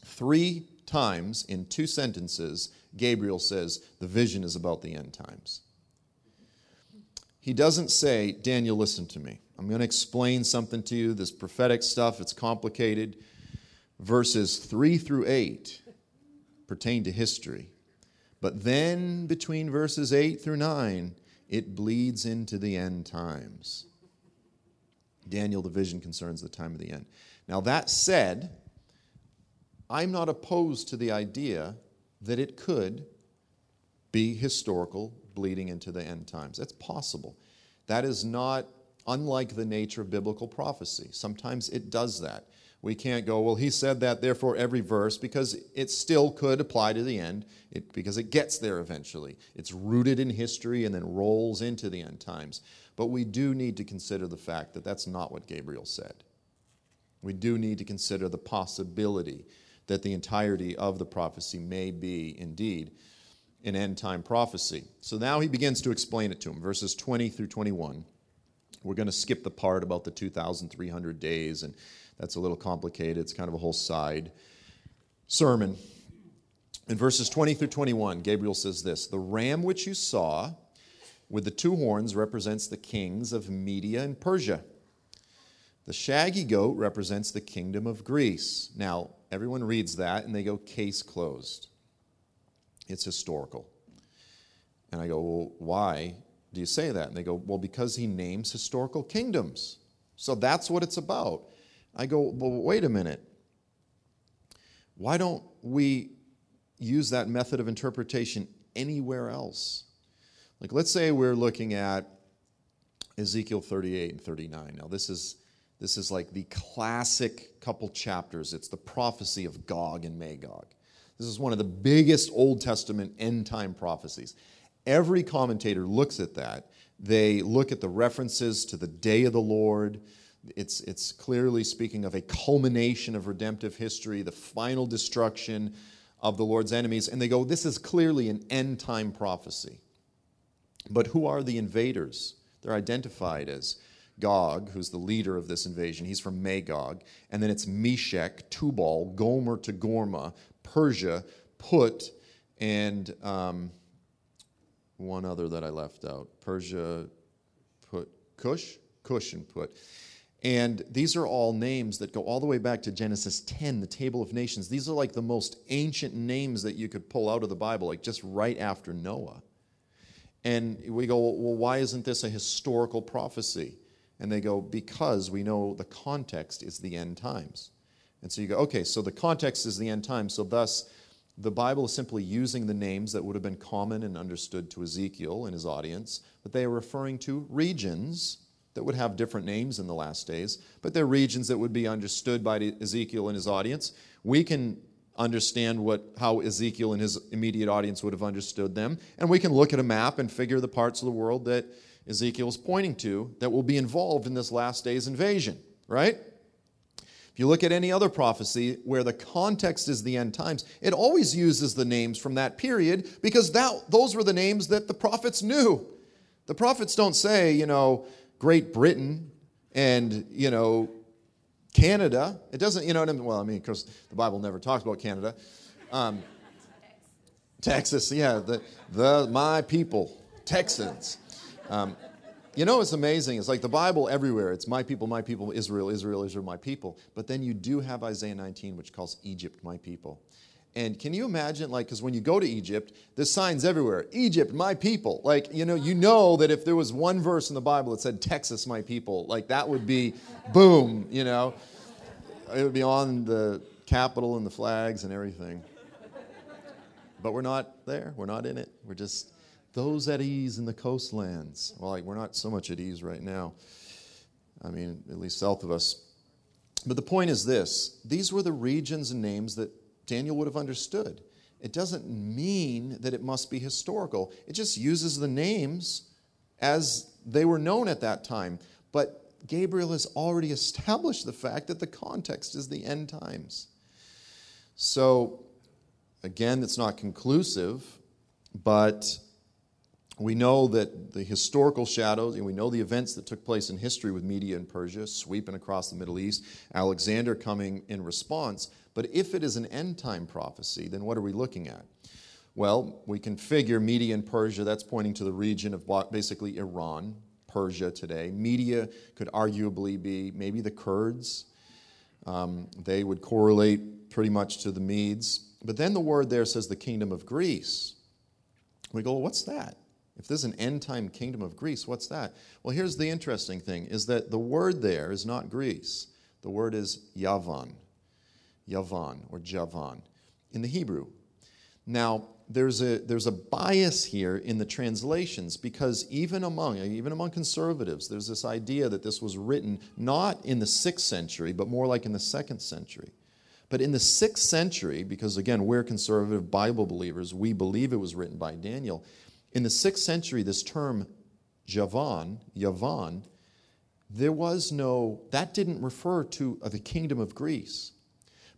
Three times in two sentences, Gabriel says the vision is about the end times. He doesn't say, Daniel, listen to me. I'm going to explain something to you. This prophetic stuff, it's complicated. Verses 3 through 8 pertain to history. But then between verses 8 through 9, it bleeds into the end times. Daniel, the vision concerns the time of the end. Now, that said, I'm not opposed to the idea that it could be historical bleeding into the end times. That's possible. That is not unlike the nature of biblical prophecy. Sometimes it does that. We can't go, well, he said that, therefore every verse, because it still could apply to the end, it, because it gets there eventually. It's rooted in history and then rolls into the end times. But we do need to consider the fact that that's not what Gabriel said. We do need to consider the possibility that the entirety of the prophecy may be indeed an end time prophecy. So now he begins to explain it to him, verses 20 through 21. We're going to skip the part about the 2,300 days and that's a little complicated. It's kind of a whole side sermon. In verses 20 through 21, Gabriel says this The ram which you saw with the two horns represents the kings of Media and Persia. The shaggy goat represents the kingdom of Greece. Now, everyone reads that and they go, case closed. It's historical. And I go, well, why do you say that? And they go, well, because he names historical kingdoms. So that's what it's about. I go, well, wait a minute. Why don't we use that method of interpretation anywhere else? Like, let's say we're looking at Ezekiel 38 and 39. Now, this is this is like the classic couple chapters. It's the prophecy of Gog and Magog. This is one of the biggest Old Testament end time prophecies. Every commentator looks at that. They look at the references to the day of the Lord, it's, it's clearly speaking of a culmination of redemptive history, the final destruction of the Lord's enemies. And they go, this is clearly an end time prophecy. But who are the invaders? They're identified as Gog, who's the leader of this invasion. He's from Magog. And then it's Meshech, Tubal, Gomer Togarmah, Persia, Put, and um, one other that I left out Persia, Put, Cush? Cush and Put. And these are all names that go all the way back to Genesis 10, the table of nations. These are like the most ancient names that you could pull out of the Bible, like just right after Noah. And we go, well, why isn't this a historical prophecy? And they go, because we know the context is the end times. And so you go, okay, so the context is the end times. So thus, the Bible is simply using the names that would have been common and understood to Ezekiel and his audience, but they are referring to regions that would have different names in the last days, but they're regions that would be understood by Ezekiel and his audience. We can understand what how Ezekiel and his immediate audience would have understood them, and we can look at a map and figure the parts of the world that Ezekiel is pointing to that will be involved in this last day's invasion, right? If you look at any other prophecy where the context is the end times, it always uses the names from that period because that, those were the names that the prophets knew. The prophets don't say, you know, Great Britain and, you know, Canada. It doesn't, you know what I mean? Well, I mean, because the Bible never talks about Canada. Um, Texas, yeah, the, the my people, Texans. Um, you know what's amazing? It's like the Bible everywhere. It's my people, my people, Israel, Israel, Israel, my people. But then you do have Isaiah 19, which calls Egypt my people. And can you imagine, like, because when you go to Egypt, there's signs everywhere. Egypt, my people. Like, you know, you know that if there was one verse in the Bible that said Texas, my people, like that would be boom, you know. It would be on the capital and the flags and everything. But we're not there. We're not in it. We're just those at ease in the coastlands. Well, like, we're not so much at ease right now. I mean, at least south of us. But the point is this these were the regions and names that Daniel would have understood. It doesn't mean that it must be historical, it just uses the names as they were known at that time. But Gabriel has already established the fact that the context is the end times. So, again, it's not conclusive, but we know that the historical shadows, and we know the events that took place in history with Media and Persia sweeping across the Middle East, Alexander coming in response. But if it is an end time prophecy, then what are we looking at? Well, we can figure Media and Persia, that's pointing to the region of basically Iran, Persia today. Media could arguably be maybe the Kurds. Um, they would correlate pretty much to the Medes. But then the word there says the kingdom of Greece. We go, well, what's that? If there's an end time kingdom of Greece, what's that? Well, here's the interesting thing is that the word there is not Greece. The word is Yavan. Yavan or Javan in the Hebrew. Now, there's a, there's a bias here in the translations because even among, even among conservatives, there's this idea that this was written not in the sixth century, but more like in the second century. But in the sixth century, because again, we're conservative Bible believers, we believe it was written by Daniel. In the sixth century, this term Javan, Yavan, there was no, that didn't refer to uh, the kingdom of Greece.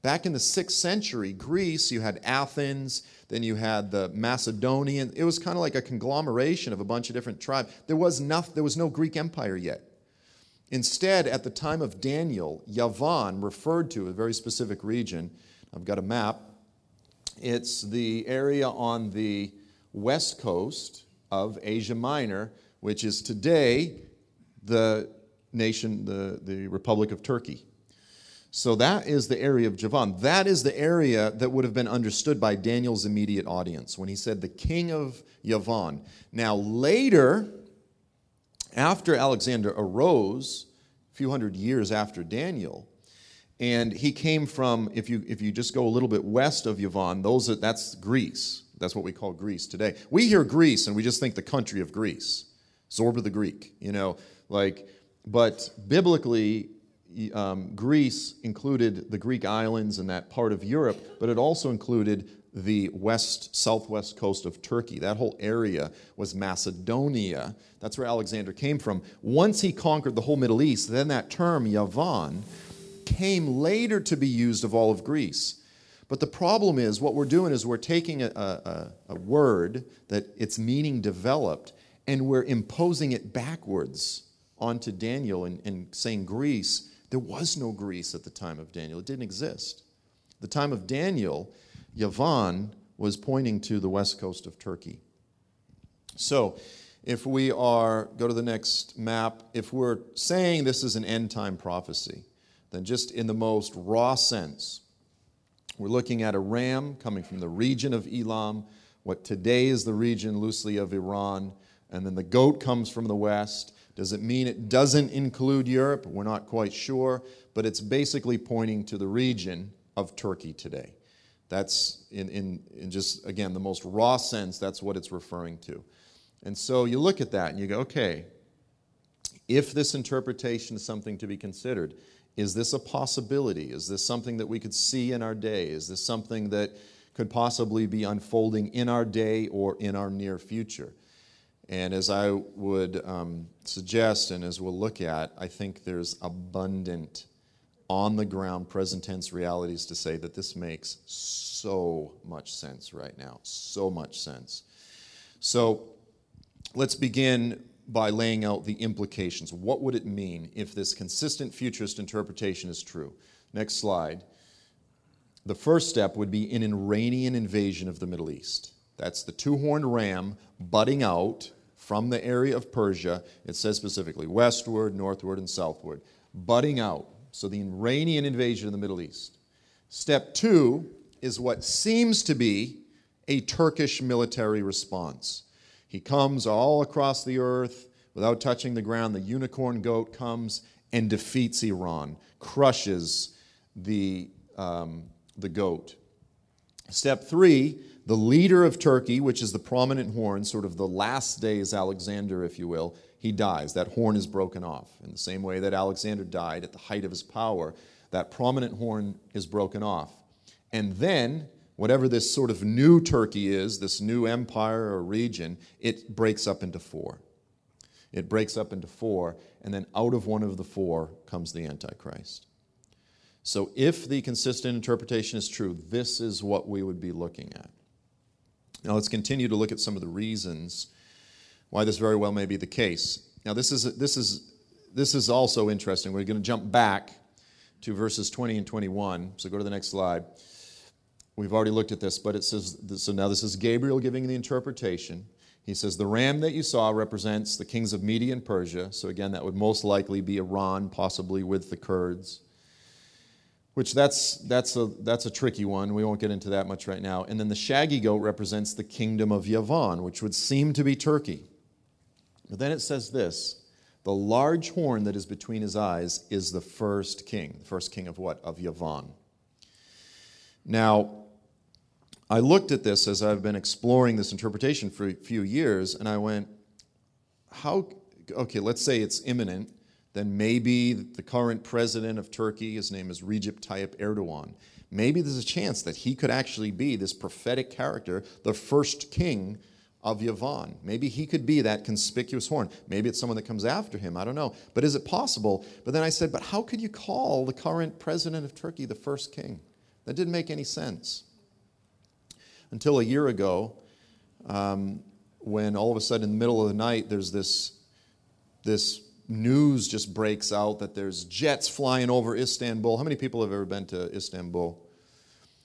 Back in the sixth century, Greece, you had Athens, then you had the Macedonian. It was kind of like a conglomeration of a bunch of different tribes. There was, no, there was no Greek Empire yet. Instead, at the time of Daniel, Yavan referred to a very specific region. I've got a map. It's the area on the west coast of Asia Minor, which is today the nation, the, the Republic of Turkey. So that is the area of Javan. That is the area that would have been understood by Daniel's immediate audience when he said the king of Yavan. Now, later, after Alexander arose, a few hundred years after Daniel, and he came from, if you, if you just go a little bit west of Yavan, those are, that's Greece. That's what we call Greece today. We hear Greece and we just think the country of Greece, Zorba the Greek, you know, like, but biblically, um, Greece included the Greek islands and that part of Europe, but it also included the west, southwest coast of Turkey. That whole area was Macedonia. That's where Alexander came from. Once he conquered the whole Middle East, then that term, Yavan, came later to be used of all of Greece. But the problem is, what we're doing is we're taking a, a, a word that its meaning developed and we're imposing it backwards onto Daniel and, and saying Greece there was no Greece at the time of Daniel, it didn't exist. The time of Daniel, Yavan was pointing to the west coast of Turkey. So, if we are, go to the next map, if we're saying this is an end time prophecy, then just in the most raw sense, we're looking at a ram coming from the region of Elam, what today is the region loosely of Iran, and then the goat comes from the west, does it mean it doesn't include Europe? We're not quite sure, but it's basically pointing to the region of Turkey today. That's in, in, in just, again, the most raw sense, that's what it's referring to. And so you look at that and you go, okay, if this interpretation is something to be considered, is this a possibility? Is this something that we could see in our day? Is this something that could possibly be unfolding in our day or in our near future? And as I would um, suggest, and as we'll look at, I think there's abundant on the ground present tense realities to say that this makes so much sense right now. So much sense. So let's begin by laying out the implications. What would it mean if this consistent futurist interpretation is true? Next slide. The first step would be an Iranian invasion of the Middle East. That's the two horned ram budding out from the area of Persia, it says specifically westward, northward, and southward, budding out. So the Iranian invasion of the Middle East. Step two is what seems to be a Turkish military response. He comes all across the earth without touching the ground. The unicorn goat comes and defeats Iran, crushes the, um, the goat. Step three the leader of Turkey, which is the prominent horn, sort of the last days Alexander, if you will, he dies. That horn is broken off. In the same way that Alexander died at the height of his power, that prominent horn is broken off. And then, whatever this sort of new Turkey is, this new empire or region, it breaks up into four. It breaks up into four, and then out of one of the four comes the Antichrist. So, if the consistent interpretation is true, this is what we would be looking at. Now, let's continue to look at some of the reasons why this very well may be the case. Now, this is, this is, this is also interesting. We're going to jump back to verses 20 and 21. So, go to the next slide. We've already looked at this, but it says so now this is Gabriel giving the interpretation. He says, The ram that you saw represents the kings of Media and Persia. So, again, that would most likely be Iran, possibly with the Kurds which that's, that's, a, that's a tricky one. We won't get into that much right now. And then the shaggy goat represents the kingdom of Yavan, which would seem to be Turkey. But then it says this the large horn that is between his eyes is the first king. The first king of what? Of Yavan. Now, I looked at this as I've been exploring this interpretation for a few years, and I went, how, okay, let's say it's imminent then maybe the current president of Turkey, his name is Recep Tayyip Erdogan, maybe there's a chance that he could actually be this prophetic character, the first king of Yavan. Maybe he could be that conspicuous horn. Maybe it's someone that comes after him. I don't know. But is it possible? But then I said, but how could you call the current president of Turkey the first king? That didn't make any sense. Until a year ago, um, when all of a sudden in the middle of the night there's this, this news just breaks out that there's jets flying over Istanbul. How many people have ever been to Istanbul?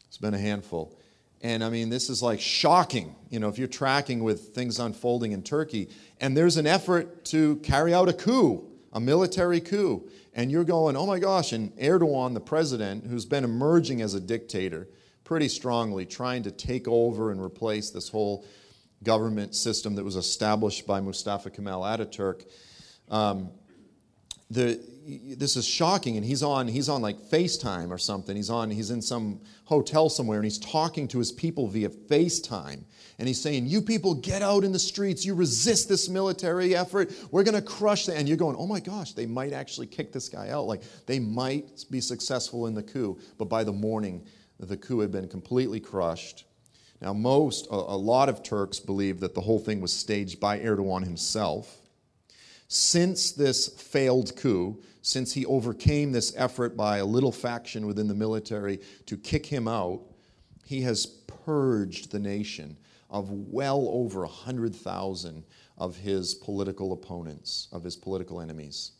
It's been a handful. And I mean, this is like shocking, you know, if you're tracking with things unfolding in Turkey. And there's an effort to carry out a coup, a military coup. And you're going, oh my gosh. And Erdogan, the president, who's been emerging as a dictator pretty strongly, trying to take over and replace this whole government system that was established by Mustafa Kemal Ataturk um, the, this is shocking, and he's on, he's on like FaceTime or something. He's on, he's in some hotel somewhere, and he's talking to his people via FaceTime. And he's saying, You people get out in the streets, you resist this military effort, we're gonna crush that. And you're going, Oh my gosh, they might actually kick this guy out. Like they might be successful in the coup. But by the morning, the coup had been completely crushed. Now, most, a, a lot of Turks believe that the whole thing was staged by Erdogan himself. Since this failed coup, since he overcame this effort by a little faction within the military to kick him out, he has purged the nation of well over 100,000 of his political opponents, of his political enemies.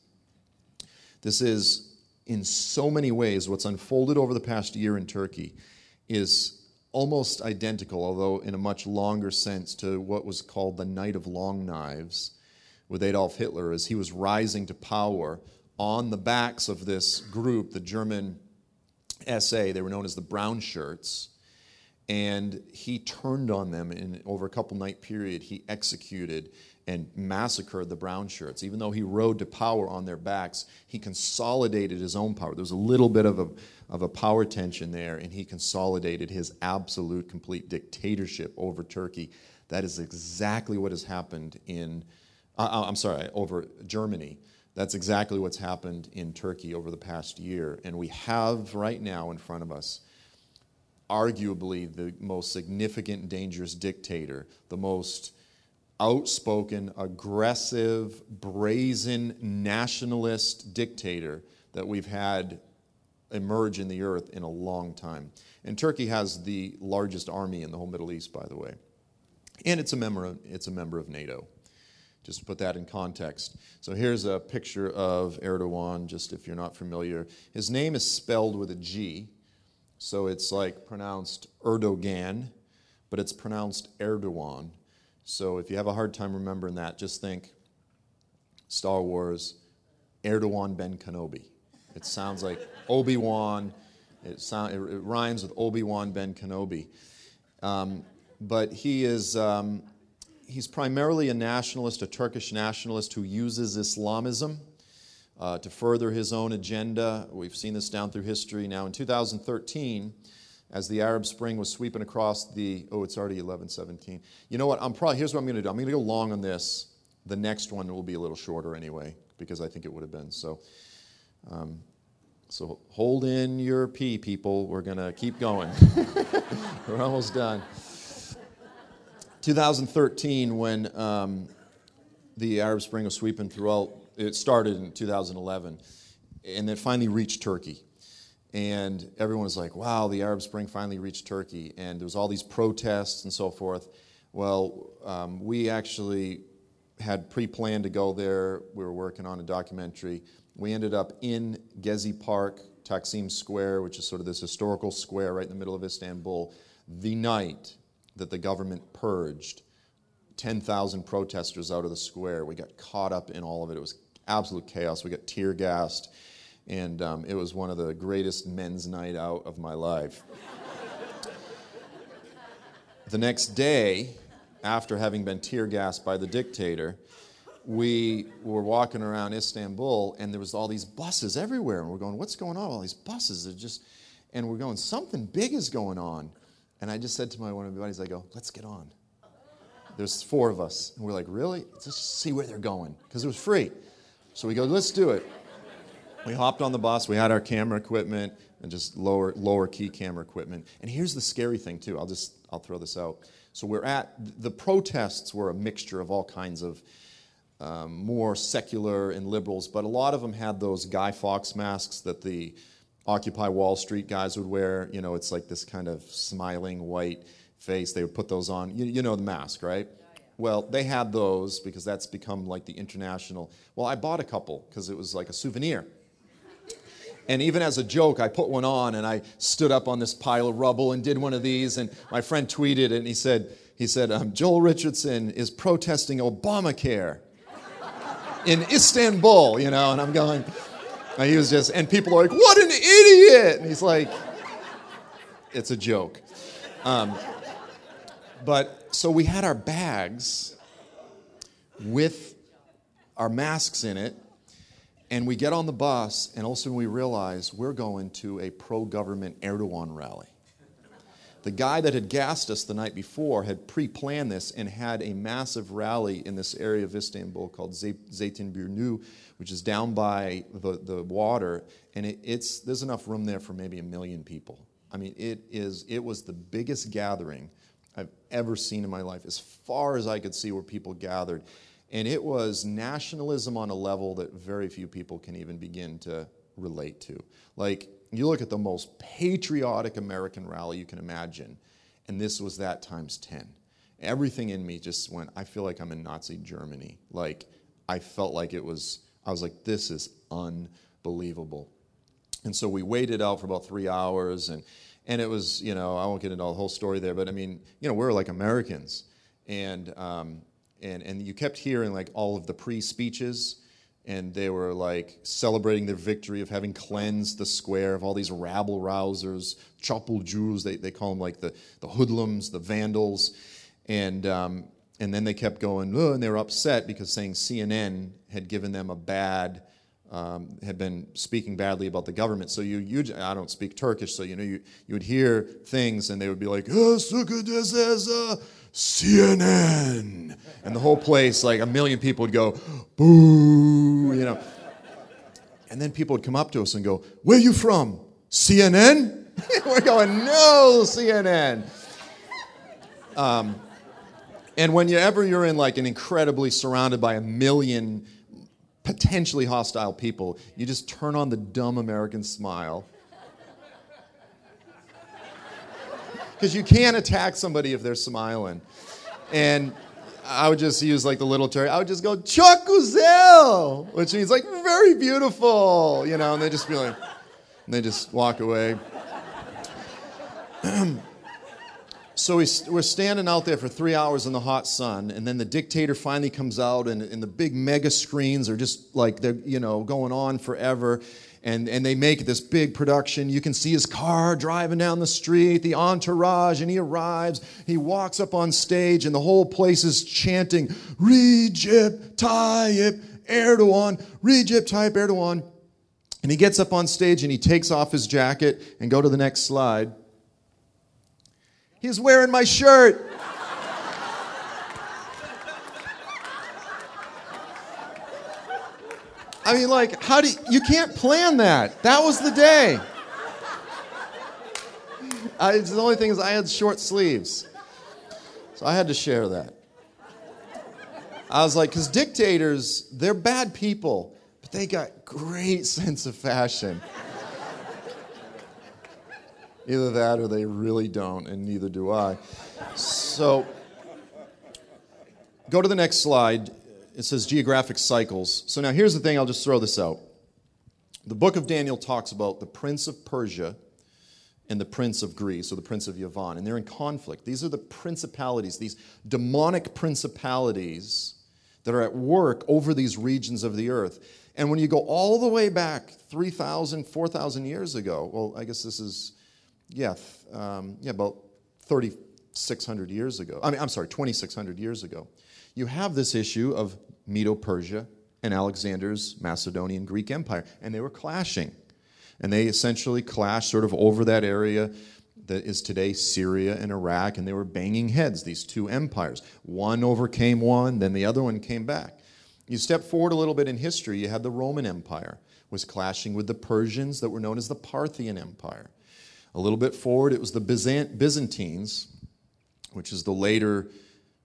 This is, in so many ways, what's unfolded over the past year in Turkey is almost identical, although in a much longer sense, to what was called the Night of Long Knives with Adolf Hitler as he was rising to power on the backs of this group, the German SA. They were known as the Brown Shirts. And he turned on them in over a couple night period. He executed and massacred the brown shirts. Even though he rode to power on their backs, he consolidated his own power. There was a little bit of a, of a power tension there, and he consolidated his absolute, complete dictatorship over Turkey. That is exactly what has happened in uh, I'm sorry, over Germany. That's exactly what's happened in Turkey over the past year. And we have right now in front of us arguably the most significant, dangerous dictator, the most outspoken, aggressive, brazen, nationalist dictator that we've had emerge in the earth in a long time. And Turkey has the largest army in the whole Middle East, by the way. And it's a member of, it's a member of NATO just to put that in context. So here's a picture of Erdogan, just if you're not familiar. His name is spelled with a G, so it's like pronounced Erdogan, but it's pronounced Erdogan. So if you have a hard time remembering that, just think Star Wars, Erdogan Ben Kenobi. It sounds like Obi Wan. It, sound, it, it rhymes with Obi Wan Ben Kenobi. Um, but he is. Um, he's primarily a nationalist, a Turkish nationalist who uses Islamism uh, to further his own agenda. We've seen this down through history. Now, in 2013, as the Arab Spring was sweeping across the, oh, it's already 1117. You know what? I'm probably, here's what I'm going to do. I'm going to go long on this. The next one will be a little shorter anyway, because I think it would have been. So, um, so hold in your pee, people. We're going to keep going. We're almost done. 2013, when, um, the Arab Spring was sweeping throughout. It started in 2011, and it finally reached Turkey. And everyone was like, wow, the Arab Spring finally reached Turkey. And there was all these protests and so forth. Well, um, we actually had pre-planned to go there. We were working on a documentary. We ended up in Gezi Park, Taksim Square, which is sort of this historical square right in the middle of Istanbul, the night that the government purged 10,000 protesters out of the square. We got caught up in all of it. It was absolute chaos. We got tear gassed, and um, it was one of the greatest men's night out of my life. the next day, after having been tear gassed by the dictator, we were walking around Istanbul, and there was all these buses everywhere, and we're going, "What's going on? All these buses are just," and we're going, "Something big is going on." And I just said to my one of my buddies, I go, "Let's get on." There's four of us. And we're like, really? Let's just see where they're going. Because it was free. So we go, let's do it. We hopped on the bus. We had our camera equipment and just lower, lower key camera equipment. And here's the scary thing, too. I'll just, I'll throw this out. So we're at, the protests were a mixture of all kinds of um, more secular and liberals, but a lot of them had those Guy Fawkes masks that the Occupy Wall Street guys would wear. You know, it's like this kind of smiling white face. They would put those on. You, you know the mask, right? Well, they had those because that's become like the international. Well, I bought a couple because it was like a souvenir. And even as a joke, I put one on and I stood up on this pile of rubble and did one of these. And my friend tweeted and he said, he said, um, Joel Richardson is protesting Obamacare in Istanbul, you know, and I'm going, and he was just, and people are like, what an idiot! And he's like, it's a joke. Um, but so we had our bags with our masks in it, and we get on the bus, and all of a sudden we realize we're going to a pro government Erdogan rally. The guy that had gassed us the night before had pre planned this and had a massive rally in this area of Istanbul called Zeytinburnu, which is down by the, the water. And it, it's, there's enough room there for maybe a million people. I mean, it, is, it was the biggest gathering I've ever seen in my life, as far as I could see where people gathered. And it was nationalism on a level that very few people can even begin to relate to. Like, you look at the most patriotic American rally you can imagine, and this was that times 10. Everything in me just went, I feel like I'm in Nazi Germany. Like, I felt like it was, I was like, this is unbelievable. And so we waited out for about three hours, and and it was, you know, I won't get into the whole story there, but I mean, you know, we're like Americans, and um, and and you kept hearing like all of the pre-speeches, and they were like celebrating their victory of having cleansed the square of all these rabble rousers, chapulcus, they they call them like the the hoodlums, the vandals, and. Um, and then they kept going, and they were upset because saying CNN had given them a bad um, had been speaking badly about the government. So you, you, I don't speak Turkish, so you know you, you would hear things and they would be like, oh, CNN, and the whole place, like a million people would go, boo, you know. And then people would come up to us and go, where are you from? CNN? We're going, no, CNN. Um, and whenever you're in like an incredibly surrounded by a million potentially hostile people, you just turn on the dumb American smile. Because you can't attack somebody if they're smiling. And I would just use like the little terry. I would just go, Çok güzel, which means like very beautiful, you know, and they just be like, and they just walk away. So we, we, are standing out there for three hours in the hot sun, and then the dictator finally comes out, and, and the big mega screens are just like they're you know going on forever, and and they make this big production. You can see his car driving down the street, the entourage, and he arrives. He walks up on stage, and the whole place is chanting Recep Tayyip Erdogan, Recep Tayyip Erdogan, and he gets up on stage and he takes off his jacket and go to the next slide. He's wearing my shirt. I mean, like, how do you, you can't plan that? That was the day. I, the only thing is, I had short sleeves, so I had to share that. I was like, because dictators, they're bad people, but they got great sense of fashion. Either that or they really don't, and neither do I. So, go to the next slide. It says geographic cycles. So, now here's the thing I'll just throw this out. The book of Daniel talks about the prince of Persia and the prince of Greece, or the prince of Yavan, and they're in conflict. These are the principalities, these demonic principalities that are at work over these regions of the earth. And when you go all the way back 3,000, 4,000 years ago, well, I guess this is, yeah, um, yeah, about 3,600 years ago. I mean, I'm sorry, 2,600 years ago. You have this issue of Medo Persia and Alexander's Macedonian Greek Empire, and they were clashing. And they essentially clashed sort of over that area that is today Syria and Iraq, and they were banging heads, these two empires. One overcame one, then the other one came back. You step forward a little bit in history, you had the Roman Empire was clashing with the Persians that were known as the Parthian Empire. A little bit forward, it was the Byzantines, which is the later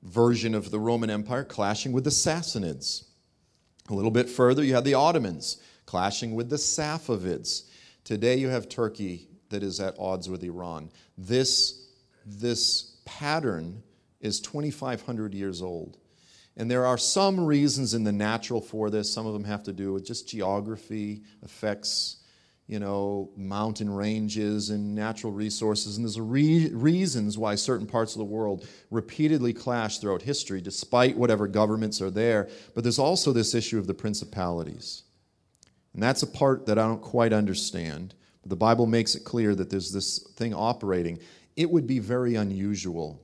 version of the Roman Empire, clashing with the Sassanids. A little bit further, you had the Ottomans clashing with the Safavids. Today, you have Turkey that is at odds with Iran. This, this pattern is 2,500 years old. And there are some reasons in the natural for this. Some of them have to do with just geography, affects, you know, mountain ranges and natural resources. And there's re- reasons why certain parts of the world repeatedly clash throughout history, despite whatever governments are there. But there's also this issue of the principalities. And that's a part that I don't quite understand. But the Bible makes it clear that there's this thing operating. It would be very unusual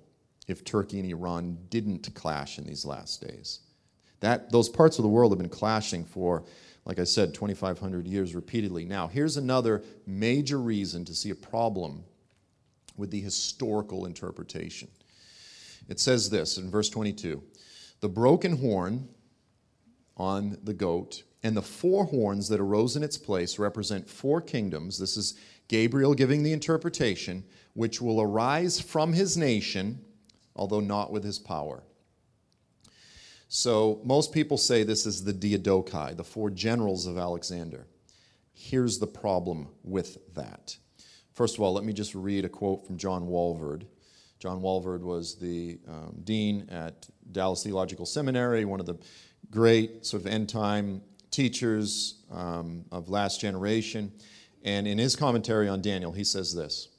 if Turkey and Iran didn't clash in these last days. That, those parts of the world have been clashing for, like I said, 2,500 years repeatedly. Now, here's another major reason to see a problem with the historical interpretation. It says this in verse 22 The broken horn on the goat and the four horns that arose in its place represent four kingdoms. This is Gabriel giving the interpretation, which will arise from his nation, although not with his power. So most people say this is the Diadochi, the four generals of Alexander. Here's the problem with that. First of all, let me just read a quote from John Walvoord. John Walvoord was the um, dean at Dallas Theological Seminary, one of the great sort of end time teachers um, of last generation. And in his commentary on Daniel, he says this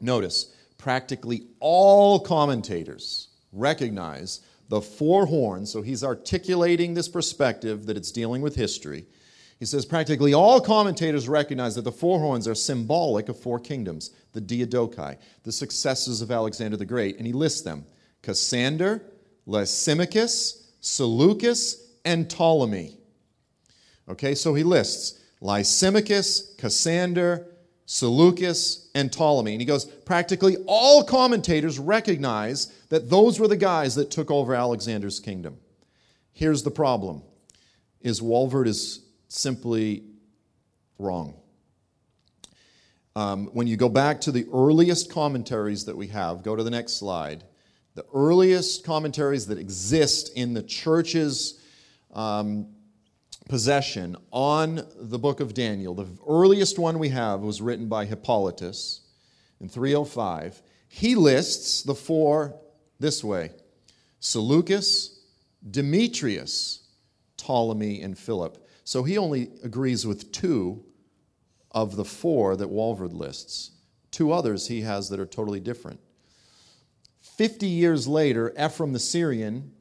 Notice, practically all commentators recognize the four horns, so he's articulating this perspective that it's dealing with history. He says practically all commentators recognize that the four horns are symbolic of four kingdoms, the Diadochi, the successors of Alexander the Great, and he lists them Cassander, Lysimachus, Seleucus, and Ptolemy. Okay, so he lists Lysimachus, Cassander, Seleucus, and Ptolemy. And he goes, practically all commentators recognize that those were the guys that took over Alexander's kingdom. Here's the problem is Walvoord is simply wrong. Um, when you go back to the earliest commentaries that we have, go to the next slide. The earliest commentaries that exist in the church's um, possession on the book of Daniel. The earliest one we have was written by Hippolytus in 305. He lists the four this way Seleucus, Demetrius, Ptolemy, and Philip. So he only agrees with two of the four that Walvoord lists. Two others he has that are totally different. Fifty years later, Ephraim the Syrian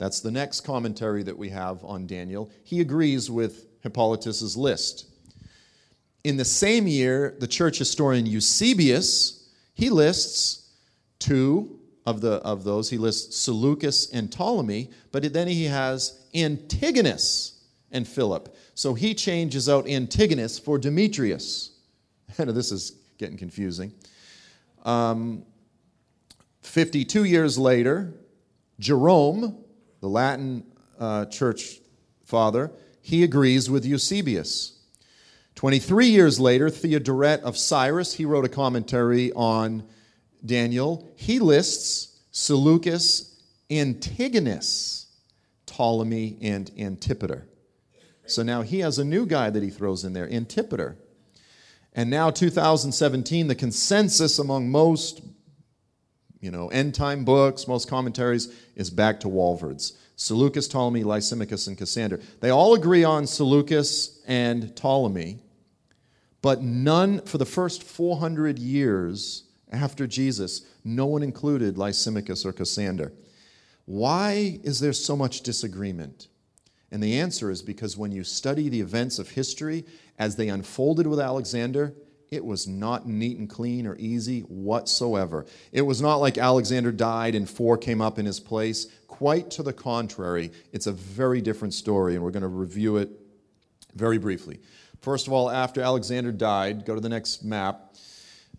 that's the next commentary that we have on Daniel. He agrees with Hippolytus's list. In the same year, the church historian Eusebius, he lists two of, the, of those. He lists Seleucus and Ptolemy, but then he has Antigonus and Philip. So he changes out Antigonus for Demetrius. This is getting confusing. Um, 52 years later, Jerome the Latin uh, church father, he agrees with Eusebius. 23 years later, Theodoret of Cyrus, he wrote a commentary on Daniel. He lists Seleucus Antigonus. Ptolemy, and Antipater. So now he has a new guy that he throws in there, Antipater. And now 2017, the consensus among most you know, end time books, most commentaries, is back to Walvoord's. Seleucus, Ptolemy, Lysimachus, and Cassander. They all agree on Seleucus and Ptolemy, but none, for the first 400 years after Jesus, no one included Lysimachus or Cassander. Why is there so much disagreement? And the answer is because when you study the events of history as they unfolded with Alexander, it was not neat and clean or easy whatsoever. It was not like Alexander died and four came up in his place. Quite to the contrary, it's a very different story, and we're going to review it very briefly. First of all, after Alexander died, go to the next map.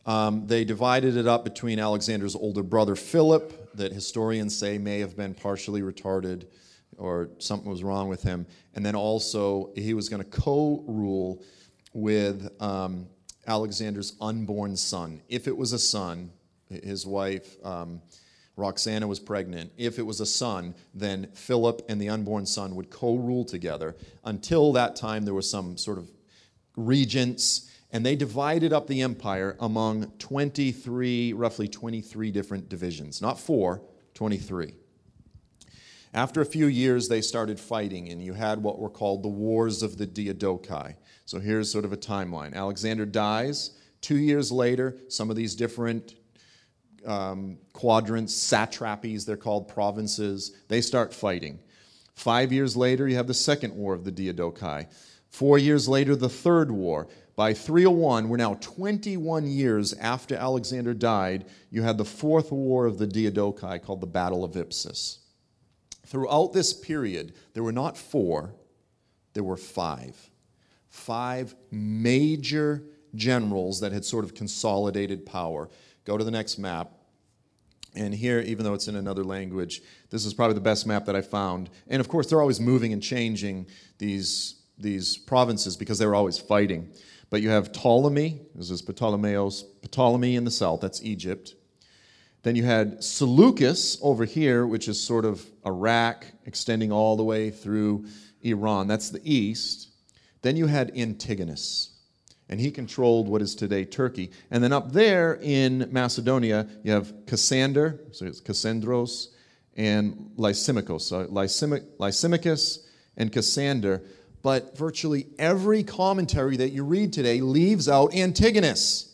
Um, they divided it up between Alexander's older brother Philip, that historians say may have been partially retarded or something was wrong with him, and then also he was going to co rule with um, Alexander's unborn son. If it was a son, his wife um, Roxana was pregnant. If it was a son, then Philip and the unborn son would co rule together. Until that time, there was some sort of regents, and they divided up the empire among 23, roughly 23 different divisions. Not four, 23. After a few years, they started fighting, and you had what were called the Wars of the Diadochi. So here's sort of a timeline Alexander dies. Two years later, some of these different um, quadrants, satrapies, they're called provinces, they start fighting. Five years later, you have the Second War of the Diadochi. Four years later, the Third War. By 301, we're now 21 years after Alexander died, you had the Fourth War of the Diadochi called the Battle of Ipsus. Throughout this period, there were not four, there were five. Five major generals that had sort of consolidated power. Go to the next map. And here, even though it's in another language, this is probably the best map that I found. And of course, they're always moving and changing these, these provinces because they were always fighting. But you have Ptolemy, this is Ptolemaeus, Ptolemy in the south, that's Egypt. Then you had Seleucus over here, which is sort of Iraq, extending all the way through Iran. That's the east. Then you had Antigonus, and he controlled what is today Turkey. And then up there in Macedonia, you have Cassander, so it's Cassandros, and Lysimachus. So Lysimachus and Cassander. But virtually every commentary that you read today leaves out Antigonus.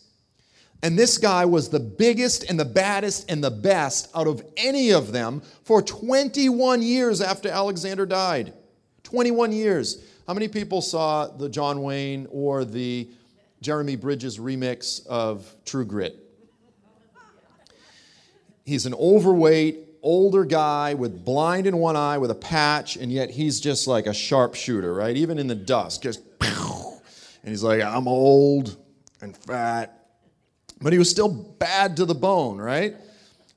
And this guy was the biggest and the baddest and the best out of any of them for 21 years after Alexander died. 21 years. How many people saw the John Wayne or the Jeremy Bridges remix of True Grit? He's an overweight, older guy with blind in one eye with a patch, and yet he's just like a sharpshooter, right? Even in the dusk, just and he's like, I'm old and fat but he was still bad to the bone, right?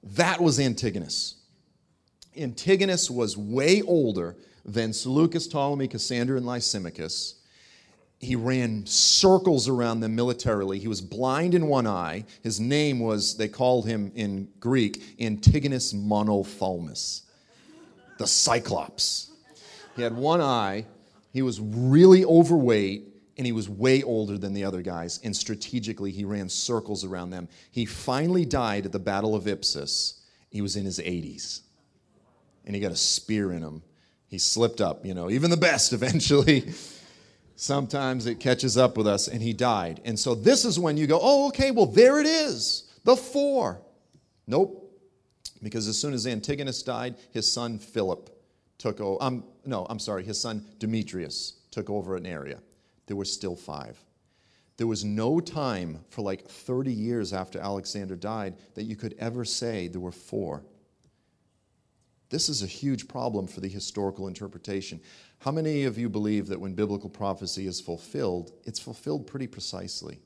That was Antigonus. Antigonus was way older than Seleucus, Ptolemy, Cassander, and Lysimachus. He ran circles around them militarily. He was blind in one eye. His name was, they called him in Greek, Antigonus Monophthalmus, the Cyclops. He had one eye. He was really overweight and he was way older than the other guys, and strategically he ran circles around them. He finally died at the Battle of Ipsus. He was in his 80s, and he got a spear in him. He slipped up, you know, even the best eventually. Sometimes it catches up with us, and he died. And so this is when you go, oh, okay, well, there it is, the four. Nope. Because as soon as Antigonus died, his son Philip took over. Um, no, I'm sorry, his son Demetrius took over an area there were still five. There was no time for like 30 years after Alexander died that you could ever say there were four. This is a huge problem for the historical interpretation. How many of you believe that when biblical prophecy is fulfilled, it's fulfilled pretty precisely?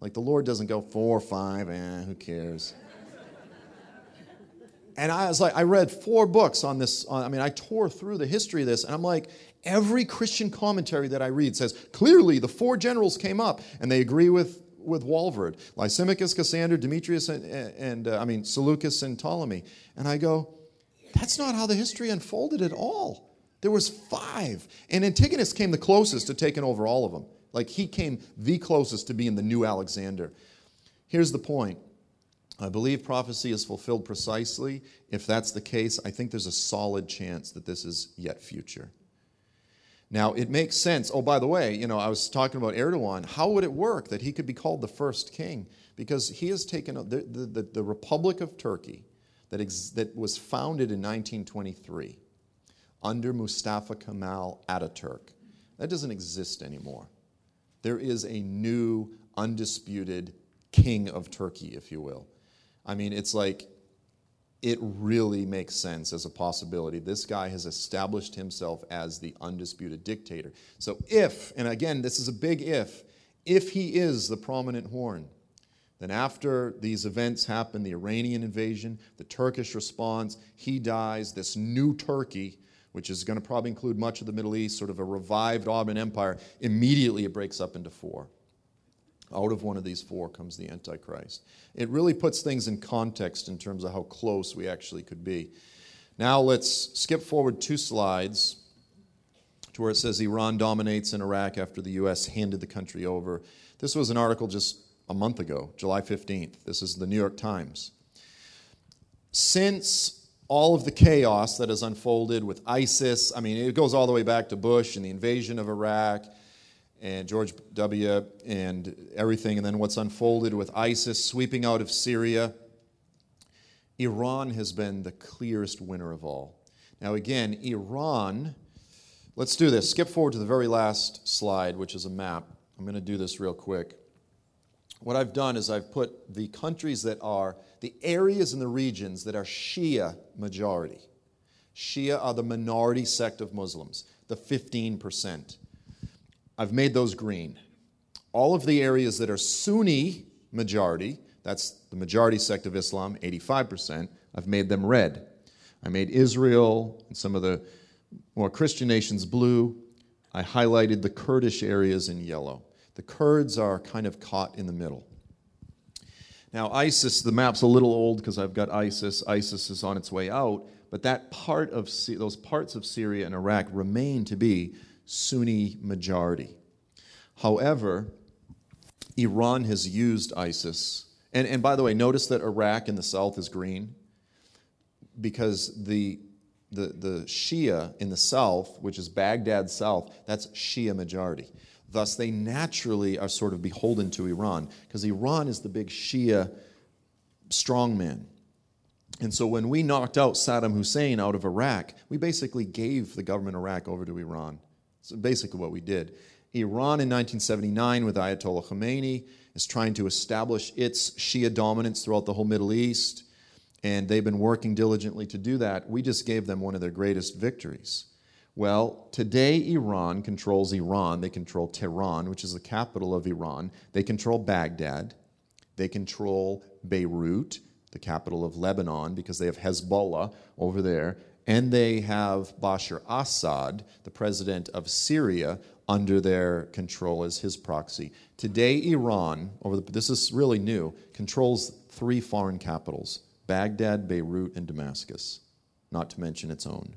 Like the Lord doesn't go four, five, eh, who cares? and I was like, I read four books on this. I mean, I tore through the history of this, and I'm like, Every Christian commentary that I read says clearly the four generals came up, and they agree with, with Walvoord Lysimachus, Cassander, Demetrius, and, and uh, I mean, Seleucus and Ptolemy. And I go, that's not how the history unfolded at all. There was five. And Antigonus came the closest to taking over all of them. Like he came the closest to being the new Alexander. Here's the point. I believe prophecy is fulfilled precisely. If that's the case, I think there's a solid chance that this is yet future. Now, it makes sense. Oh, by the way, you know, I was talking about Erdogan. How would it work that he could be called the first king? Because he has taken the, the, the, the Republic of Turkey that, ex, that was founded in 1923 under Mustafa Kemal Ataturk. That doesn't exist anymore. There is a new, undisputed king of Turkey, if you will. I mean, it's like it really makes sense as a possibility. This guy has established himself as the undisputed dictator. So, if, and again, this is a big if, if he is the prominent horn, then after these events happen the Iranian invasion, the Turkish response, he dies, this new Turkey, which is going to probably include much of the Middle East, sort of a revived Ottoman Empire, immediately it breaks up into four. Out of one of these four comes the Antichrist. It really puts things in context in terms of how close we actually could be. Now let's skip forward two slides to where it says Iran dominates in Iraq after the U.S. handed the country over. This was an article just a month ago, July 15th. This is the New York Times. Since all of the chaos that has unfolded with ISIS, I mean, it goes all the way back to Bush and the invasion of Iraq and George W. and everything, and then what's unfolded with ISIS sweeping out of Syria, Iran has been the clearest winner of all. Now, again, Iran, let's do this. Skip forward to the very last slide, which is a map. I'm going to do this real quick. What I've done is I've put the countries that are, the areas and the regions that are Shia majority. Shia are the minority sect of Muslims, the 15%. I've made those green. All of the areas that are Sunni majority, that's the majority sect of Islam, 85%, I've made them red. I made Israel and some of the more Christian nations blue. I highlighted the Kurdish areas in yellow. The Kurds are kind of caught in the middle. Now, ISIS, the map's a little old because I've got ISIS. ISIS is on its way out, but that part of those parts of Syria and Iraq remain to be Sunni majority. However, Iran has used ISIS. And, and by the way, notice that Iraq in the south is green because the, the, the Shia in the south, which is Baghdad south, that's Shia majority. Thus, they naturally are sort of beholden to Iran because Iran is the big Shia strongman. And so when we knocked out Saddam Hussein out of Iraq, we basically gave the government of Iraq over to Iran. So basically what we did. Iran in 1979 with Ayatollah Khomeini is trying to establish its Shia dominance throughout the whole Middle East, and they've been working diligently to do that. We just gave them one of their greatest victories. Well, today Iran controls Iran. They control Tehran, which is the capital of Iran. They control Baghdad. They control Beirut, the capital of Lebanon, because they have Hezbollah over there and they have Bashar Assad, the president of Syria, under their control as his proxy. Today, Iran, over the, this is really new, controls three foreign capitals Baghdad, Beirut, and Damascus, not to mention its own.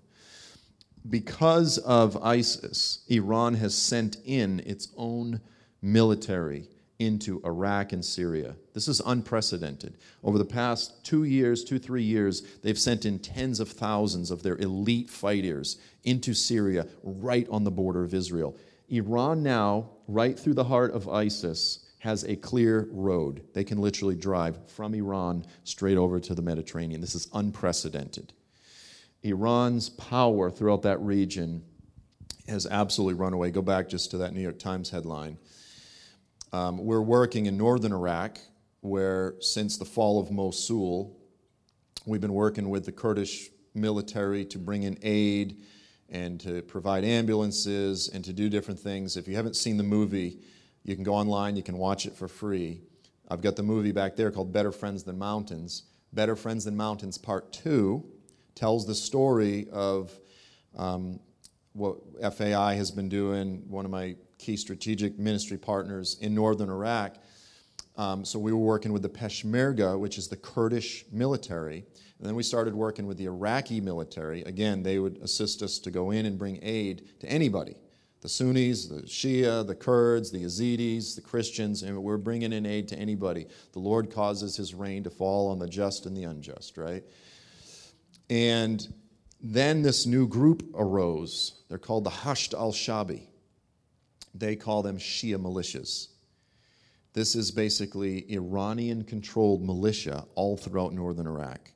Because of ISIS, Iran has sent in its own military into Iraq and Syria. This is unprecedented. Over the past two years, two, three years, they've sent in tens of thousands of their elite fighters into Syria, right on the border of Israel. Iran now, right through the heart of ISIS, has a clear road. They can literally drive from Iran straight over to the Mediterranean. This is unprecedented. Iran's power throughout that region has absolutely run away. Go back just to that New York Times headline. Um, we're working in northern Iraq, where since the fall of Mosul, we've been working with the Kurdish military to bring in aid and to provide ambulances and to do different things. If you haven't seen the movie, you can go online, you can watch it for free. I've got the movie back there called Better Friends Than Mountains. Better Friends Than Mountains Part 2 tells the story of um, what FAI has been doing, one of my key strategic ministry partners in northern Iraq. Um, so we were working with the Peshmerga, which is the Kurdish military. And then we started working with the Iraqi military. Again, they would assist us to go in and bring aid to anybody the Sunnis, the Shia, the Kurds, the Yazidis, the Christians, and we're bringing in aid to anybody. The Lord causes his rain to fall on the just and the unjust, right? And then this new group arose. They're called the Hashd al Shabi. They call them Shia militias. This is basically Iranian controlled militia all throughout northern Iraq.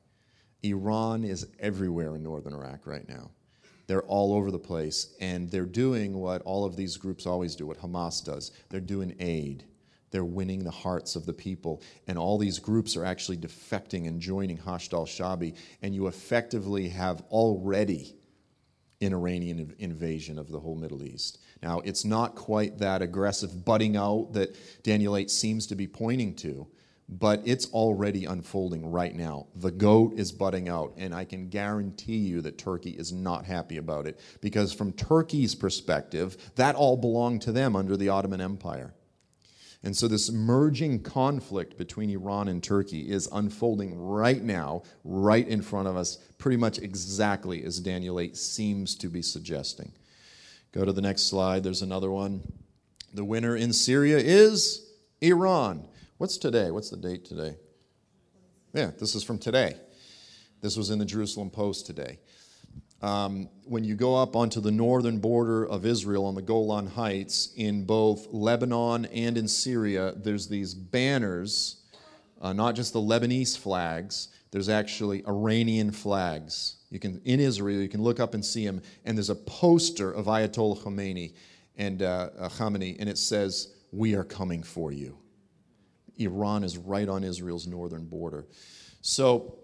Iran is everywhere in northern Iraq right now. They're all over the place, and they're doing what all of these groups always do, what Hamas does. They're doing aid. They're winning the hearts of the people. And all these groups are actually defecting and joining Hashd al Shabi, and you effectively have already an Iranian invasion of the whole Middle East. Now, it's not quite that aggressive butting out that Daniel 8 seems to be pointing to, but it's already unfolding right now. The goat is butting out, and I can guarantee you that Turkey is not happy about it because, from Turkey's perspective, that all belonged to them under the Ottoman Empire. And so, this merging conflict between Iran and Turkey is unfolding right now, right in front of us, pretty much exactly as Daniel 8 seems to be suggesting. Go to the next slide. There's another one. The winner in Syria is Iran. What's today? What's the date today? Yeah, this is from today. This was in the Jerusalem Post today. Um, when you go up onto the northern border of Israel on the Golan Heights, in both Lebanon and in Syria, there's these banners, uh, not just the Lebanese flags, there's actually Iranian flags. You can in Israel, you can look up and see them, and there's a poster of Ayatollah Khomeini and uh, uh, Khamenei, and it says, "We are coming for you." Iran is right on Israel's northern border. So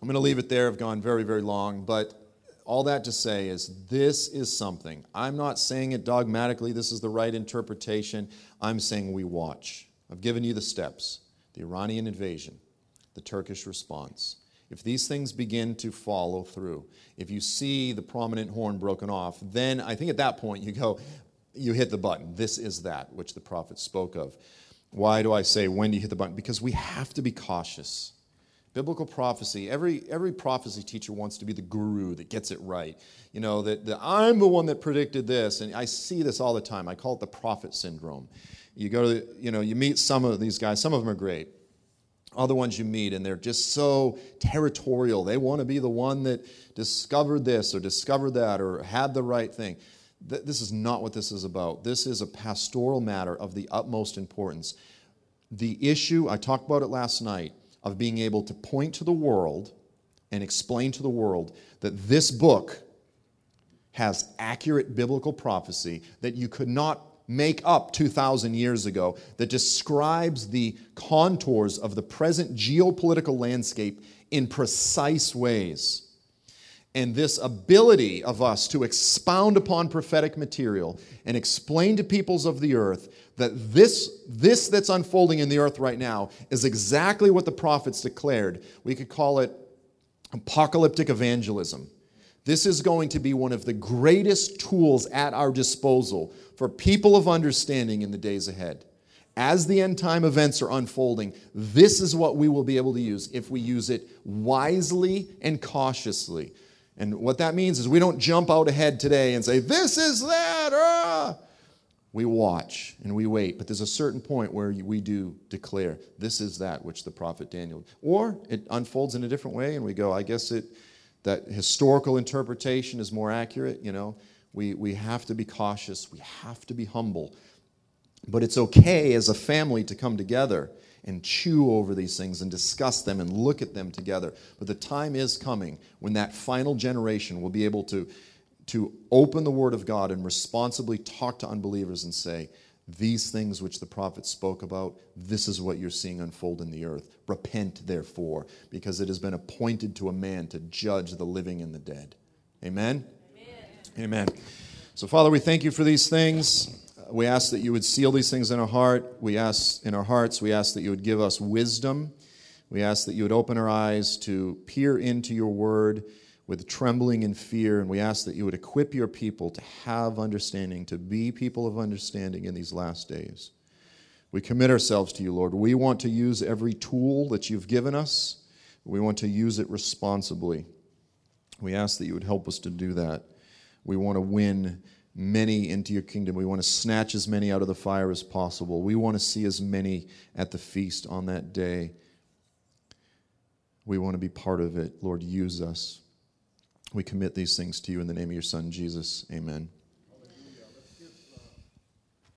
I'm going to leave it there. I've gone very, very long, but all that to say is this is something. I'm not saying it dogmatically, this is the right interpretation. I'm saying we watch. I've given you the steps the Iranian invasion, the Turkish response. If these things begin to follow through, if you see the prominent horn broken off, then I think at that point you go, you hit the button. This is that which the prophet spoke of. Why do I say when do you hit the button? Because we have to be cautious. Biblical prophecy, every, every prophecy teacher wants to be the guru that gets it right. You know, that, that I'm the one that predicted this. And I see this all the time. I call it the prophet syndrome. You go to, the, you know, you meet some of these guys, some of them are great. Other ones you meet, and they're just so territorial. They want to be the one that discovered this or discovered that or had the right thing. This is not what this is about. This is a pastoral matter of the utmost importance. The issue, I talked about it last night, of being able to point to the world and explain to the world that this book has accurate biblical prophecy that you could not make up 2,000 years ago, that describes the contours of the present geopolitical landscape in precise ways. And this ability of us to expound upon prophetic material and explain to peoples of the earth that this, this that's unfolding in the earth right now is exactly what the prophets declared. We could call it apocalyptic evangelism. This is going to be one of the greatest tools at our disposal for people of understanding in the days ahead. As the end time events are unfolding, this is what we will be able to use if we use it wisely and cautiously. And what that means is we don't jump out ahead today and say, This is that. Ah! We watch and we wait, but there's a certain point where we do declare, This is that which the prophet Daniel. Or it unfolds in a different way, and we go, I guess it, that historical interpretation is more accurate. You know, we, we have to be cautious, we have to be humble. But it's okay as a family to come together and chew over these things and discuss them and look at them together. But the time is coming when that final generation will be able to, to open the Word of God and responsibly talk to unbelievers and say, these things which the prophet spoke about, this is what you're seeing unfold in the earth. Repent, therefore, because it has been appointed to a man to judge the living and the dead. Amen? Amen. Amen. So, Father, we thank you for these things we ask that you would seal these things in our heart. We ask in our hearts, we ask that you would give us wisdom. We ask that you would open our eyes to peer into your word with trembling and fear. And we ask that you would equip your people to have understanding, to be people of understanding in these last days. We commit ourselves to you, Lord. We want to use every tool that you've given us. We want to use it responsibly. We ask that you would help us to do that. We want to win many into your kingdom. We want to snatch as many out of the fire as possible. We want to see as many at the feast on that day. We want to be part of it. Lord, use us. We commit these things to you in the name of your Son, Jesus. Amen.